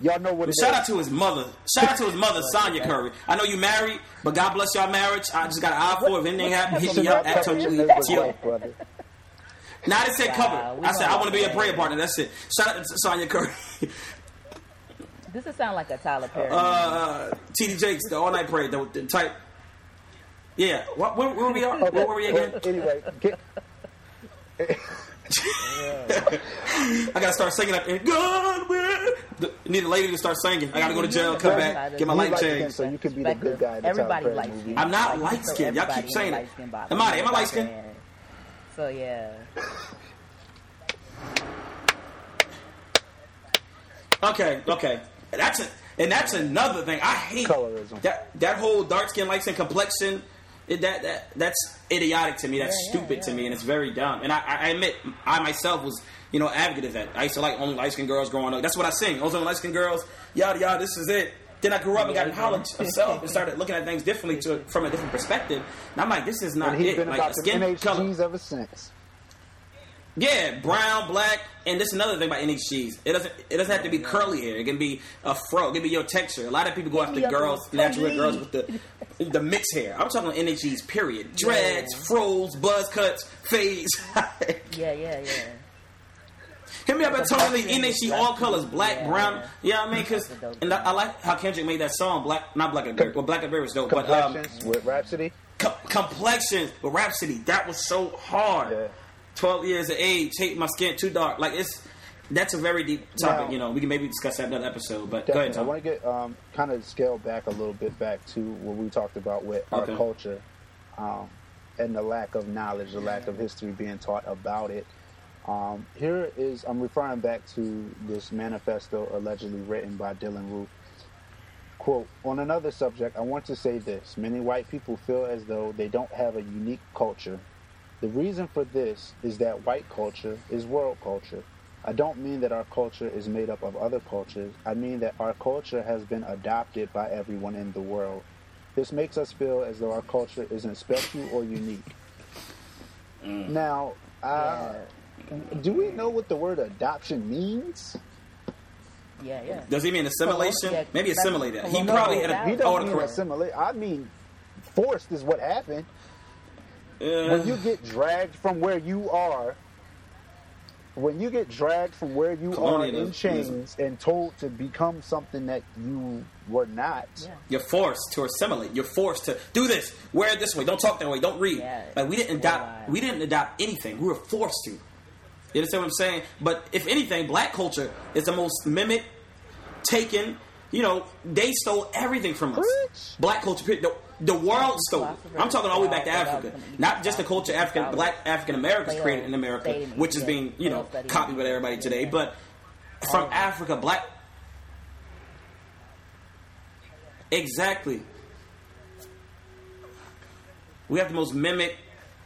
Y'all know what shout is. out to his mother. Shout out to his mother, Sonya Curry. I know you married, but God bless y'all marriage. I just got an eye for it. If anything happens, hit me up at Tony your neighbor's Chill. wife, brother. Now I didn't say Wow, cover. we I said I want to be a prayer partner. That's it. Shout out to Sonya Curry. This is sound like a Tyler Perry. Uh, TD Jakes, the all night prayer, the, the type. Yeah, what, where, where we are? Where were we again? Anyway, get, I gotta start singing up. And God will. Need a lady to start singing. I gotta go to jail, come back, get my You life changed. so you can be the good guy in the Tyler Everybody Perry likes movie. I'm not light-skinned. Y'all keep saying it. Am I- am I light-skinned? Then. So yeah. Okay, okay. That's a, and that's another thing. I hate Colorism. That that whole dark skin, light skin complexion. It, that that that's idiotic to me. That's Yeah, yeah, stupid to me, and it's very dumb. And I, I admit, I myself was, you know, advocate of that. I used to like only light skinned girls growing up. That's what I sing. Those only light skinned girls. Yada yada. This is it. Then I grew up and got in college myself and started looking at things differently to from a different perspective. And I'm like, this is not And he's it. been Like skin color. Ever since. Yeah, brown, black, and this is another thing about NHGs. It doesn't it doesn't have to be curly hair. It can be a fro. It can be your texture. A lot of people go after girls, natural girls with the the mixed hair. I'm talking about NHGs. Period. Dreads, fros, buzz cuts, fades. Yeah, yeah, yeah. Hit me up at me Complexion, NHG all colors, black, Yeah. brown. You know I mean? Because That's a dope and I, I like how Kendrick made that song. Black, not Black and Berry. Well, Black and Berry is dope, but um, Complexions with Rapsody. com- complexions with Rapsody. That was so hard. Yeah. Twelve years of age, hate my skin too dark. Like it's that's a very deep topic. Now- you know, we can maybe discuss that in another episode. But ahead, I want to get um, kind of scale back a little bit back to what we talked about with our culture um, and the lack of knowledge, the lack of history being taught about it. Um, here is I'm referring back to this manifesto allegedly written by Dylann Roof. Quote, on another subject, I want to say this. Many white people feel as though they don't have a unique culture. The reason for this is that white culture is world culture. I don't mean that our culture is made up of other cultures. I mean that our culture has been adopted by everyone in the world. This makes us feel as though our culture isn't special or unique. Now, uh, do we know what the word adoption means? Yeah, yeah. Does he mean assimilation? Yeah, maybe that's- assimilated. He No, probably had that- a He oh, don't mean correct. assimilate. I mean forced is what happened. Uh, When you get dragged from where you are, when you get dragged from where you are in Colonialism. chains and told to become something that you were not, Yeah. You're forced to assimilate. You're forced to do this. Wear it this way. Don't talk that way. Don't read. Yeah. Like we didn't adopt. Worldwide. We didn't adopt anything. We were forced to. You understand what I'm saying? But if anything, black culture is the most mimicked, taken. You know, they stole everything from us. Black culture. The, the world stole it. I'm talking all the way back to Africa. was gonna be Not just the culture African, black African Americans created in America, which is being you know copied by everybody today. But from All of it. Africa, black. Exactly. We have the most mimic.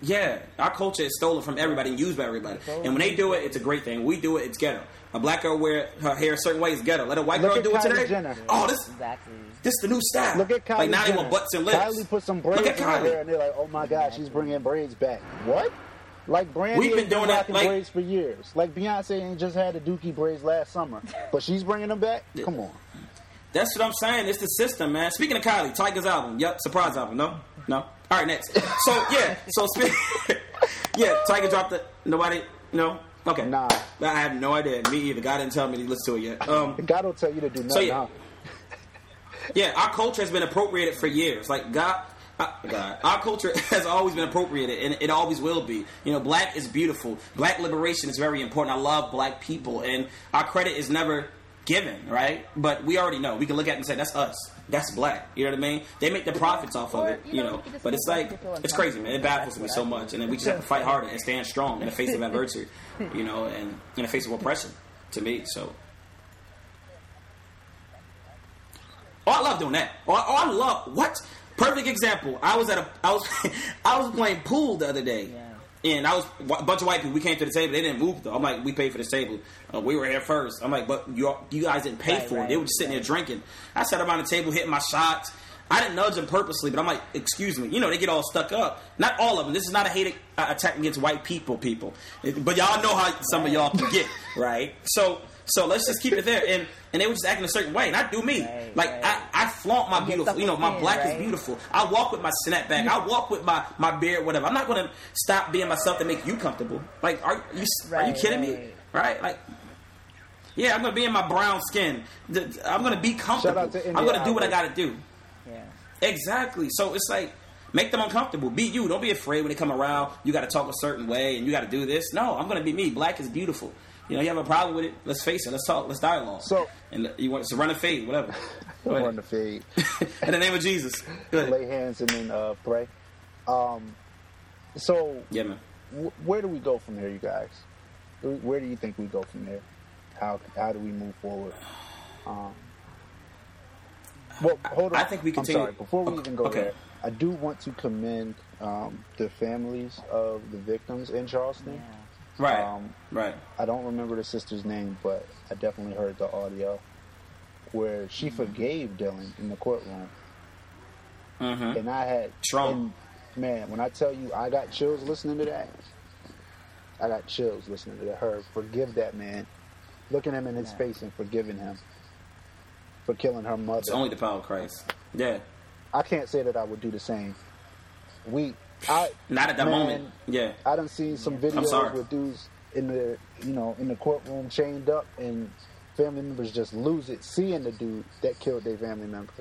Yeah, our culture is stolen from everybody and used by everybody. And when they do it, it's a great thing. We do it, it's ghetto. A black girl wear her hair a certain way is ghetto. Let a white Look girl at do it today. Jenner. Oh, this Exactly. this the new style. Look at Kylie like now Jenner. they want butts and lips. Kylie put some braids Look in her hair, and they're like, "Oh my God, she's bringing braids back." What? Like Brandy We've been doing that, like- braids for years. Like Beyonce ain't just had the Dookie braids last summer, but she's bringing them back. Come on. That's what I'm saying. It's the system, man. Speaking of Kylie, Tyga's album. Yep, surprise album. No, no. All right, next. So yeah, so yeah, Tyga dropped it. Nobody. No. Okay. Nah. I have no idea. Me either. God didn't tell me to listen to it yet. Um. God will tell you to do nothing. So, yeah. Yeah, our culture has been appropriated for years. Like God, uh, God, our culture has always been appropriated, and it always will be. You know, black is beautiful. Black liberation is very important. I love black people, and our credit is never given, right? But we already know. We can look at it and say that's us. That's black. You know what I mean? They make the profits off of it. you know, know, you can just but it's like it's crazy, man. It baffles me so much, and then we just have to fight harder and stand strong in the face of adversity. You know, and in the face of oppression. To me, so. Oh, I love doing that. Oh, I- oh, I love what? Perfect example. I was at a, I was, I was playing pool the other day. And I was a bunch of white people. We came to the table. They didn't move though. I'm like, we paid for this table. Uh, we were here first. I'm like, but you, you guys didn't pay Right, for it. They were just sitting right. there drinking. I sat around the table, hitting my shots. I didn't nudge them purposely, but I'm like, excuse me. You know, they get all stuck up. Not all of them. This is not a hate uh, attack against white people, people. But y'all know how some of y'all can get, right? So, so let's just keep it there. And and they were just acting a certain way, and I do me. Right, like right. I, I flaunt my beautiful. You know, my black right? is beautiful. I walk with my snapback. I walk with my my beard, whatever. I'm not going to stop being myself to make you comfortable. Like, are you are you Right, kidding me? right. Right? Like. Yeah, I'm gonna be in my brown skin. I'm gonna be comfortable. To I'm gonna do what I gotta do. Yeah. Exactly. So it's like make them uncomfortable. Be you. Don't be afraid when they come around. You got to talk a certain way and you got to do this. No, I'm going to be me. Black is beautiful. You know, you have a problem with it. Let's face it. Let's talk. Let's dialogue. So- and you want to run a fade, whatever. Run the fade, In the name of Jesus. Go lay hands, and then uh, pray. Um, so Yeah, man. wh- where do we go from here, you guys? Where where do you think we go from there? How how do we move forward? Um, well, hold on. I think we I'm continue- sorry. Before we Okay. even go Okay. there, I do want to commend um, the families of the victims in Charleston. Yeah. Right. Um, right. I don't remember the sister's name, but I definitely heard the audio where she Mm-hmm. forgave Dylann in the courtroom, Mm-hmm. and I had Strong. and, man, when I tell you, I got chills listening to that. I got chills listening to her forgive that man, looking him in his Yeah. face and forgiving him for killing her mother. It's only the power of Christ. Yeah. I can't say that I would do the same. We, I Not at that man, moment. Yeah. I done seen some I'm videos with dudes in the you know in the courtroom chained up and family members just lose it seeing the dude that killed their family member.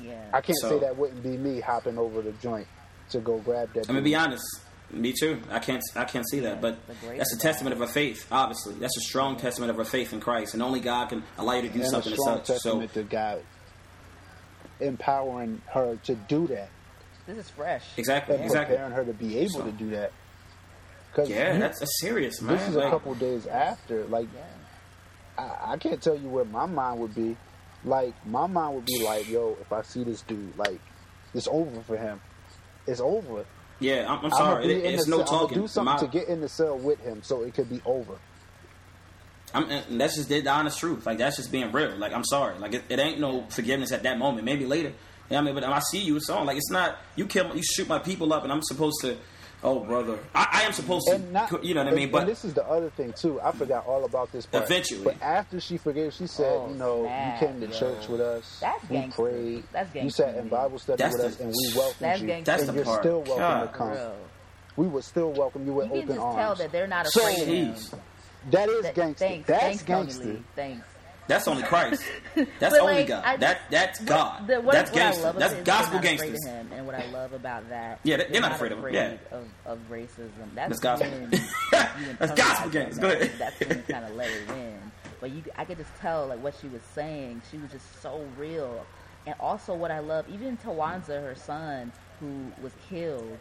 Yeah. I can't So- say that wouldn't be me hopping over the joint to go grab that. I'm gonna be honest. Me too. I can't. I can't see that, but It's a great that's a testament of her faith. Obviously, that's a strong testament of her faith in Christ, and only God can allow you to do and a something as strong such. So, testament to God empowering her to do that This is fresh. exactly, and exactly. preparing her to be able So- to do that. Because Yeah, that's, a serious, man. this is a couple days after. Like Yeah. I, I can't tell you where my mind would be. Like my mind would be like, yo, if I see this dude, like it's over for him. It's over. yeah, I'm, I'm I'ma sorry. It, it's no cell- I'ma talking. do something My- to get in the cell with him, so it could be over. I'm, and that's just the honest truth. Like that's just being real. Like I'm sorry. Like it, it ain't no forgiveness at that moment. Maybe later. Yeah, I mean, but I see you. It's on. Like it's not. You kill. You shoot my people up, and I'm supposed to Oh, brother, I, I am supposed to. Not, you know what I and- mean? and But this is the other thing too. I forgot all about this part. Eventually. but after she forgave, she said, Oh, "You know, snap, you came to yo. church with us. That's we gangster. prayed. That's you sat in. Bible study That's with the- us, and we welcomed That's you. gangster. That's and the you're part. still welcome God. to come. Real. We would still welcome you with You can open just arms. tell that they're not So- afraid of him. That is That- gangster. Thanks, That's thanks, gangster. Thanks. That's only Christ. That's only like, God. I that that's what- God. the- what- that's what I gangster. love That's gospel they're not afraid gangsters. him, and what I love about that, Yeah, they- they're not afraid of him, yeah. Of, of racism. That's, That's gospel. That's gospel that gangsters. Go ahead. That's when you kind of let it in. But you, I could just tell like what she was saying. She was just so real, and also what I love, even Tywanza, her son, who was killed,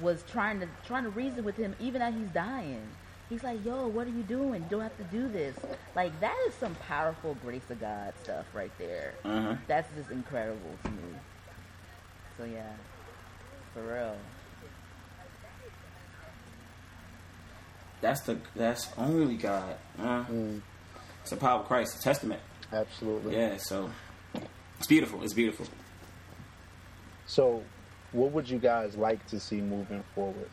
was trying to trying to reason with him even as he's dying. He's like, "Yo, what are you doing? You don't have to do this." Like that is some powerful grace of God stuff right there. Uh-huh. That's just incredible to me. So yeah, for real. That's the that's only God. Uh, Mm, It's the power of Christ. A testament. absolutely. Yeah. So it's beautiful. It's beautiful. So, what would you guys like to see moving forward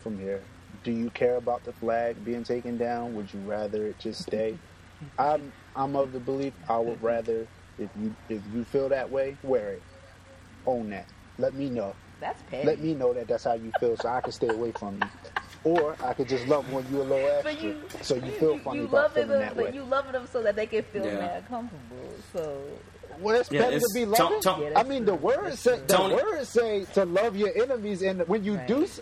from here? Do you care about the flag being taken down? Would you rather it just stay? I'm I'm of the belief I would rather if you if you feel that way, wear it. Own that. Let me know. That's petty. Let me know that that's how you feel, so I can stay away from you. Or I could just love when you a little extra, But you, so you feel funny you about loving feeling them, that but way. you loving them so that they can feel Yeah. mad comfortable. So Well, it's Yeah, better to be Tom- loving. Tom- Yeah, I mean, the words say the Tony- words say to love your enemies, and when you do, Right. s-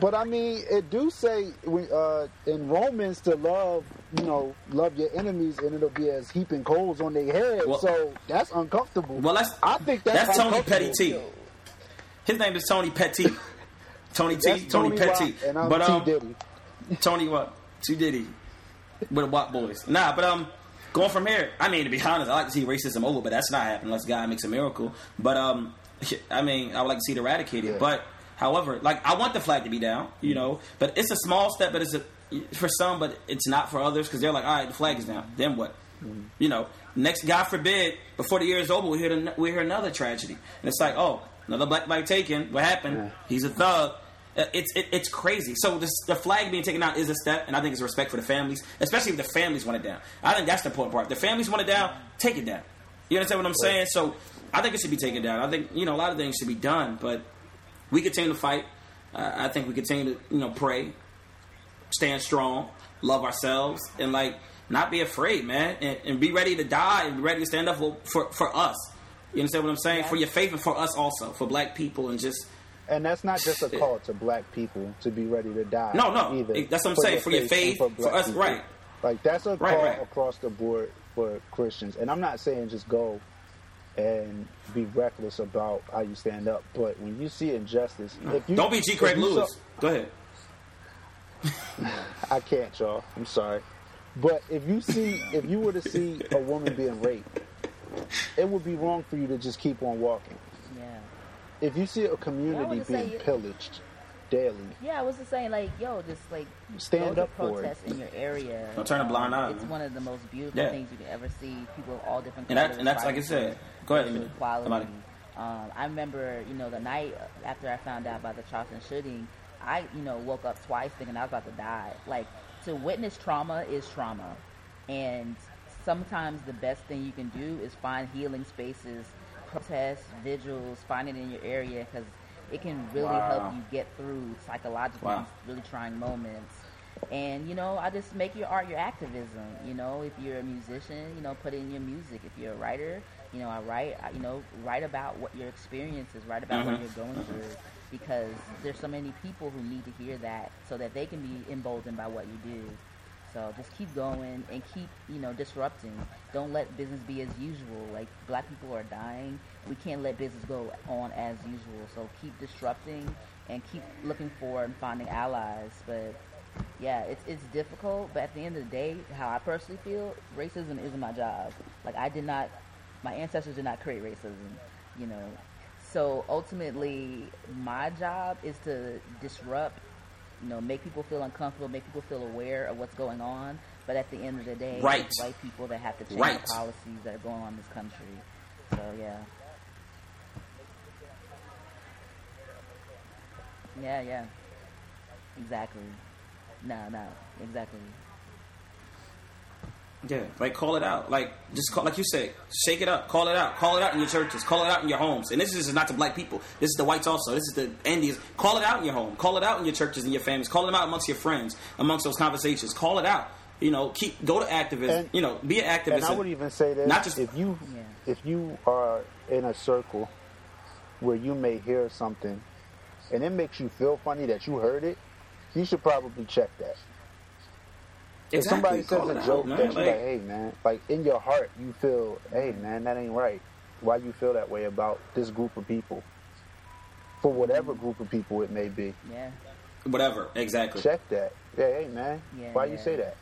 but I mean, it do say uh, in Romans to love, you know, love your enemies, and it'll be as heaping coals on their head. Well- so that's uncomfortable. Well, that's I think that's, that's Tony. Petty T. His name is Tony Petty. Tony T. That's Tony, Petty. Watt, and I'm but T um, Diddy. Tony what? T Diddy. With the Watt boys. Nah, but um, going from here. I mean, to be honest, I like to see racism over, but that's not happening unless God makes a miracle. But um, I mean, I would like to see it eradicated. Yeah. But however, like I want the flag to be down, you know. But it's a small step, but it's a for some, but it's not for others because they're like, all right, the flag is down. Then what? You know, next, God forbid, before the year is over, we hear the, we hear another tragedy, and it's like, oh, another black bike taken. What happened? Yeah. He's a thug. Uh, It's it, it's crazy. So this, the flag being taken out is a step, and I think it's a respect for the families, especially if the families want it down. I think that's the important part. If the families want it down, take it down. You understand what I'm saying? So I think it should be taken down. I think you know a lot of things should be done, but we continue to fight. Uh, I think we continue to you know pray, stand strong, love ourselves, and like not be afraid, man, and, and be ready to die and be ready to stand up for for, for us. You understand what I'm saying? Yeah. For your faith and for us also, for black people, and just And that's not just a call to black people to be ready to die. No, no. Either. That's what I'm saying, for your faith, for black us, people. right. Like that's a Right, call right. across the board for Christians. And I'm not saying just go and be reckless about how you stand up, but when you see injustice, if you don't be G. Craig if Lewis. saw- Go ahead. I can't, y'all. I'm sorry. But if you see, if you were to see a woman being raped, it would be wrong for you to just keep on walking. yeah, If you see a community just say being pillaged daily, yeah. I was just saying, like, yo, just like Stand up to for it. protest in your area. Don't turn a blind eye, It's man. one of the most beautiful Yeah. things you can ever see. People of all different And that- and that's like I said. Go ahead, racial equality. Somebody. Um, I remember, you know, the night after I found out about the Charleston shooting, I, you know, woke up twice thinking I was about to die. Like to witness trauma is trauma, and sometimes the best thing you can do is find healing spaces, protests, vigils, find it in your area because it can really Wow. help you get through psychologically Wow. really trying moments. And you know, I just make your art your activism. You know, if you're a musician, you know, put it in your music. If you're a writer, you know, I write. I, you know, write about what your experience is. Write about Mhm. what you're going through, because there's so many people who need to hear that, so that they can be emboldened by what you do. So just keep going and keep, you know, disrupting. Don't let business be as usual. Like black people are dying. We can't let business go on as usual. So keep disrupting and keep looking for and finding allies. But yeah, it's it's difficult. But at the end of the day, how I personally feel, racism isn't my job. Like I did not, my ancestors did not create racism. You know, so ultimately, my job is to disrupt you know, make people feel uncomfortable, make people feel aware of what's going on. But at the end of the day, Right. it's white people that have to change Right. the policies that are going on in this country. So yeah, Yeah, yeah. Exactly. No, no, exactly. Yeah, like call it out. Like just call, like you said, shake it up, call it out, call it out in your churches, call it out in your homes. And this is not to black people. This is the whites also. This is the Indians. Call it out in your home. Call it out in your churches and your families. Call it out amongst your friends, amongst those conversations. Call it out. You know, keep go to activism. And- you know, be an activist. And I would even say that Not just- if you Yeah. if you are in a circle where you may hear something and it makes you feel funny that you heard it, you should probably check that. If Exactly. somebody says Call it a out, joke man. that you Like- like, hey man, like in your heart you feel, hey man, that ain't right. Why you feel that way about this group of people? For whatever group of people it may be. Yeah. whatever. Exactly. Check that. Yeah, hey man, Yeah, why you say that?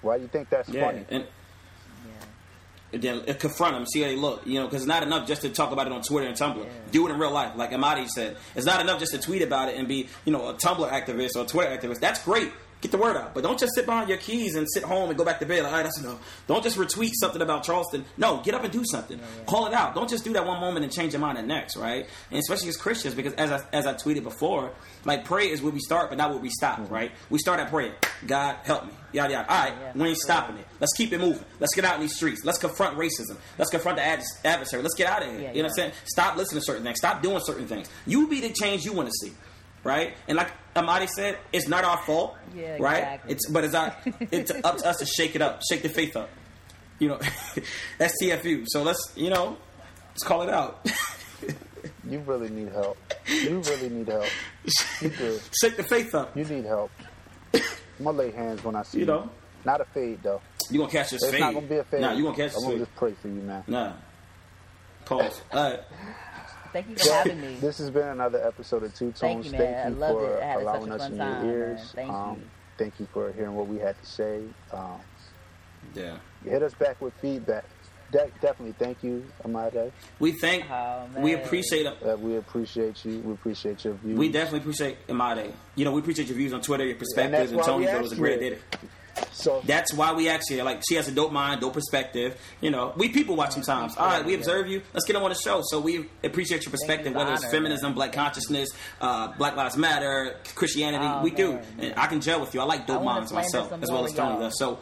Why you think that's Yeah, funny? and Yeah. and then uh, confront them, see how they look. You know, because it's not enough just to talk about it on Twitter and Tumblr. Yeah. Do it in real life, like Amadi said. It's not enough just to tweet about it and be, you know, a Tumblr activist or a Twitter activist. That's great. Get the word out, but don't just sit behind your keys and sit home and go back to bed. Like, all right, that's enough. Don't just retweet something about Charleston. No, get up and do something. Call it out. Don't just do that one moment and change your mind the next, right? And especially as Christians, because as I, as I tweeted before, like prayer is where we start, but not where we stop, mm-hmm. right? We start at prayer. God help me. Yada yada. All right, Yeah. we ain't stopping it. Let's keep it moving. Let's get out in these streets. Let's confront racism. Let's confront the ad- adversary. Let's get out of here. Yeah, you know what I'm saying? Stop listening to certain things. Stop doing certain things. You be the change you want to see, right? And like Amadi said, it's not our fault, Yeah, right? exactly. It's but it's not. It's up to us to shake it up, shake the faith up. You know, that's TFU. So let's you know, let's call it out. You really need help. You really need help. You do. shake the faith up. You need help. I'm gonna lay hands when I see You know. Not a fade though. You gonna catch this It's fade? It's not gonna be a fade. Nah, you gonna catch I'm this gonna just pray for you, man. Nah. Pause. All right. Thank you for having me. This has been another episode of Two Thank Tones. you, man. I you loved for it. I had such allowing a us in time, your man. ears. Thank um, you. Thank you for hearing what we had to say. Um, Yeah. hit us back with feedback. De- definitely, thank you, Amade. We thank. Oh, we appreciate. Uh, we appreciate you. We appreciate your views. We definitely appreciate Imade. You know, we appreciate your views on Twitter, your perspectives, and, why Tony we thought it was a asked great you. Idea. So That's why we actually like. She has a dope mind, dope perspective. You know, we people watch sometimes. All right, we observe you. Let's get them on the show. So we appreciate your perspective, whether it's Honor, feminism, man. black consciousness, uh, Black Lives Matter, Christianity. Oh, we do, man. and I can gel with you. I like dope I minds myself, as well more as of Tony y'all. So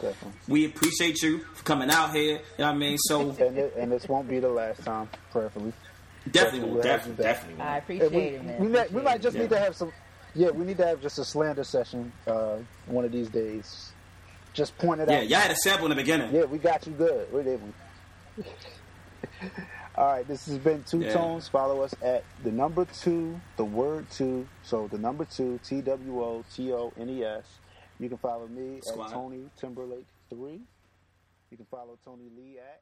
we appreciate you for coming out here. You know what I mean? So and, it, and this won't be the last time, prayerfully. definitely, We'll definitely, back. definitely. I appreciate we, it, man. we, might, we Appreciate might it. just Yeah. need to have some. Yeah, we need to have just a slander session uh, one of these days. Just point it Yeah, out. y'all had a sample in the beginning. Yeah, we got you good. Where did we? All right, this has been Two Yeah. Tones. Follow us at the number two, the word two. So the number two, T W O T O N E S. You can follow me Squad. at Tony Timberlake three. You can follow Tony Lee at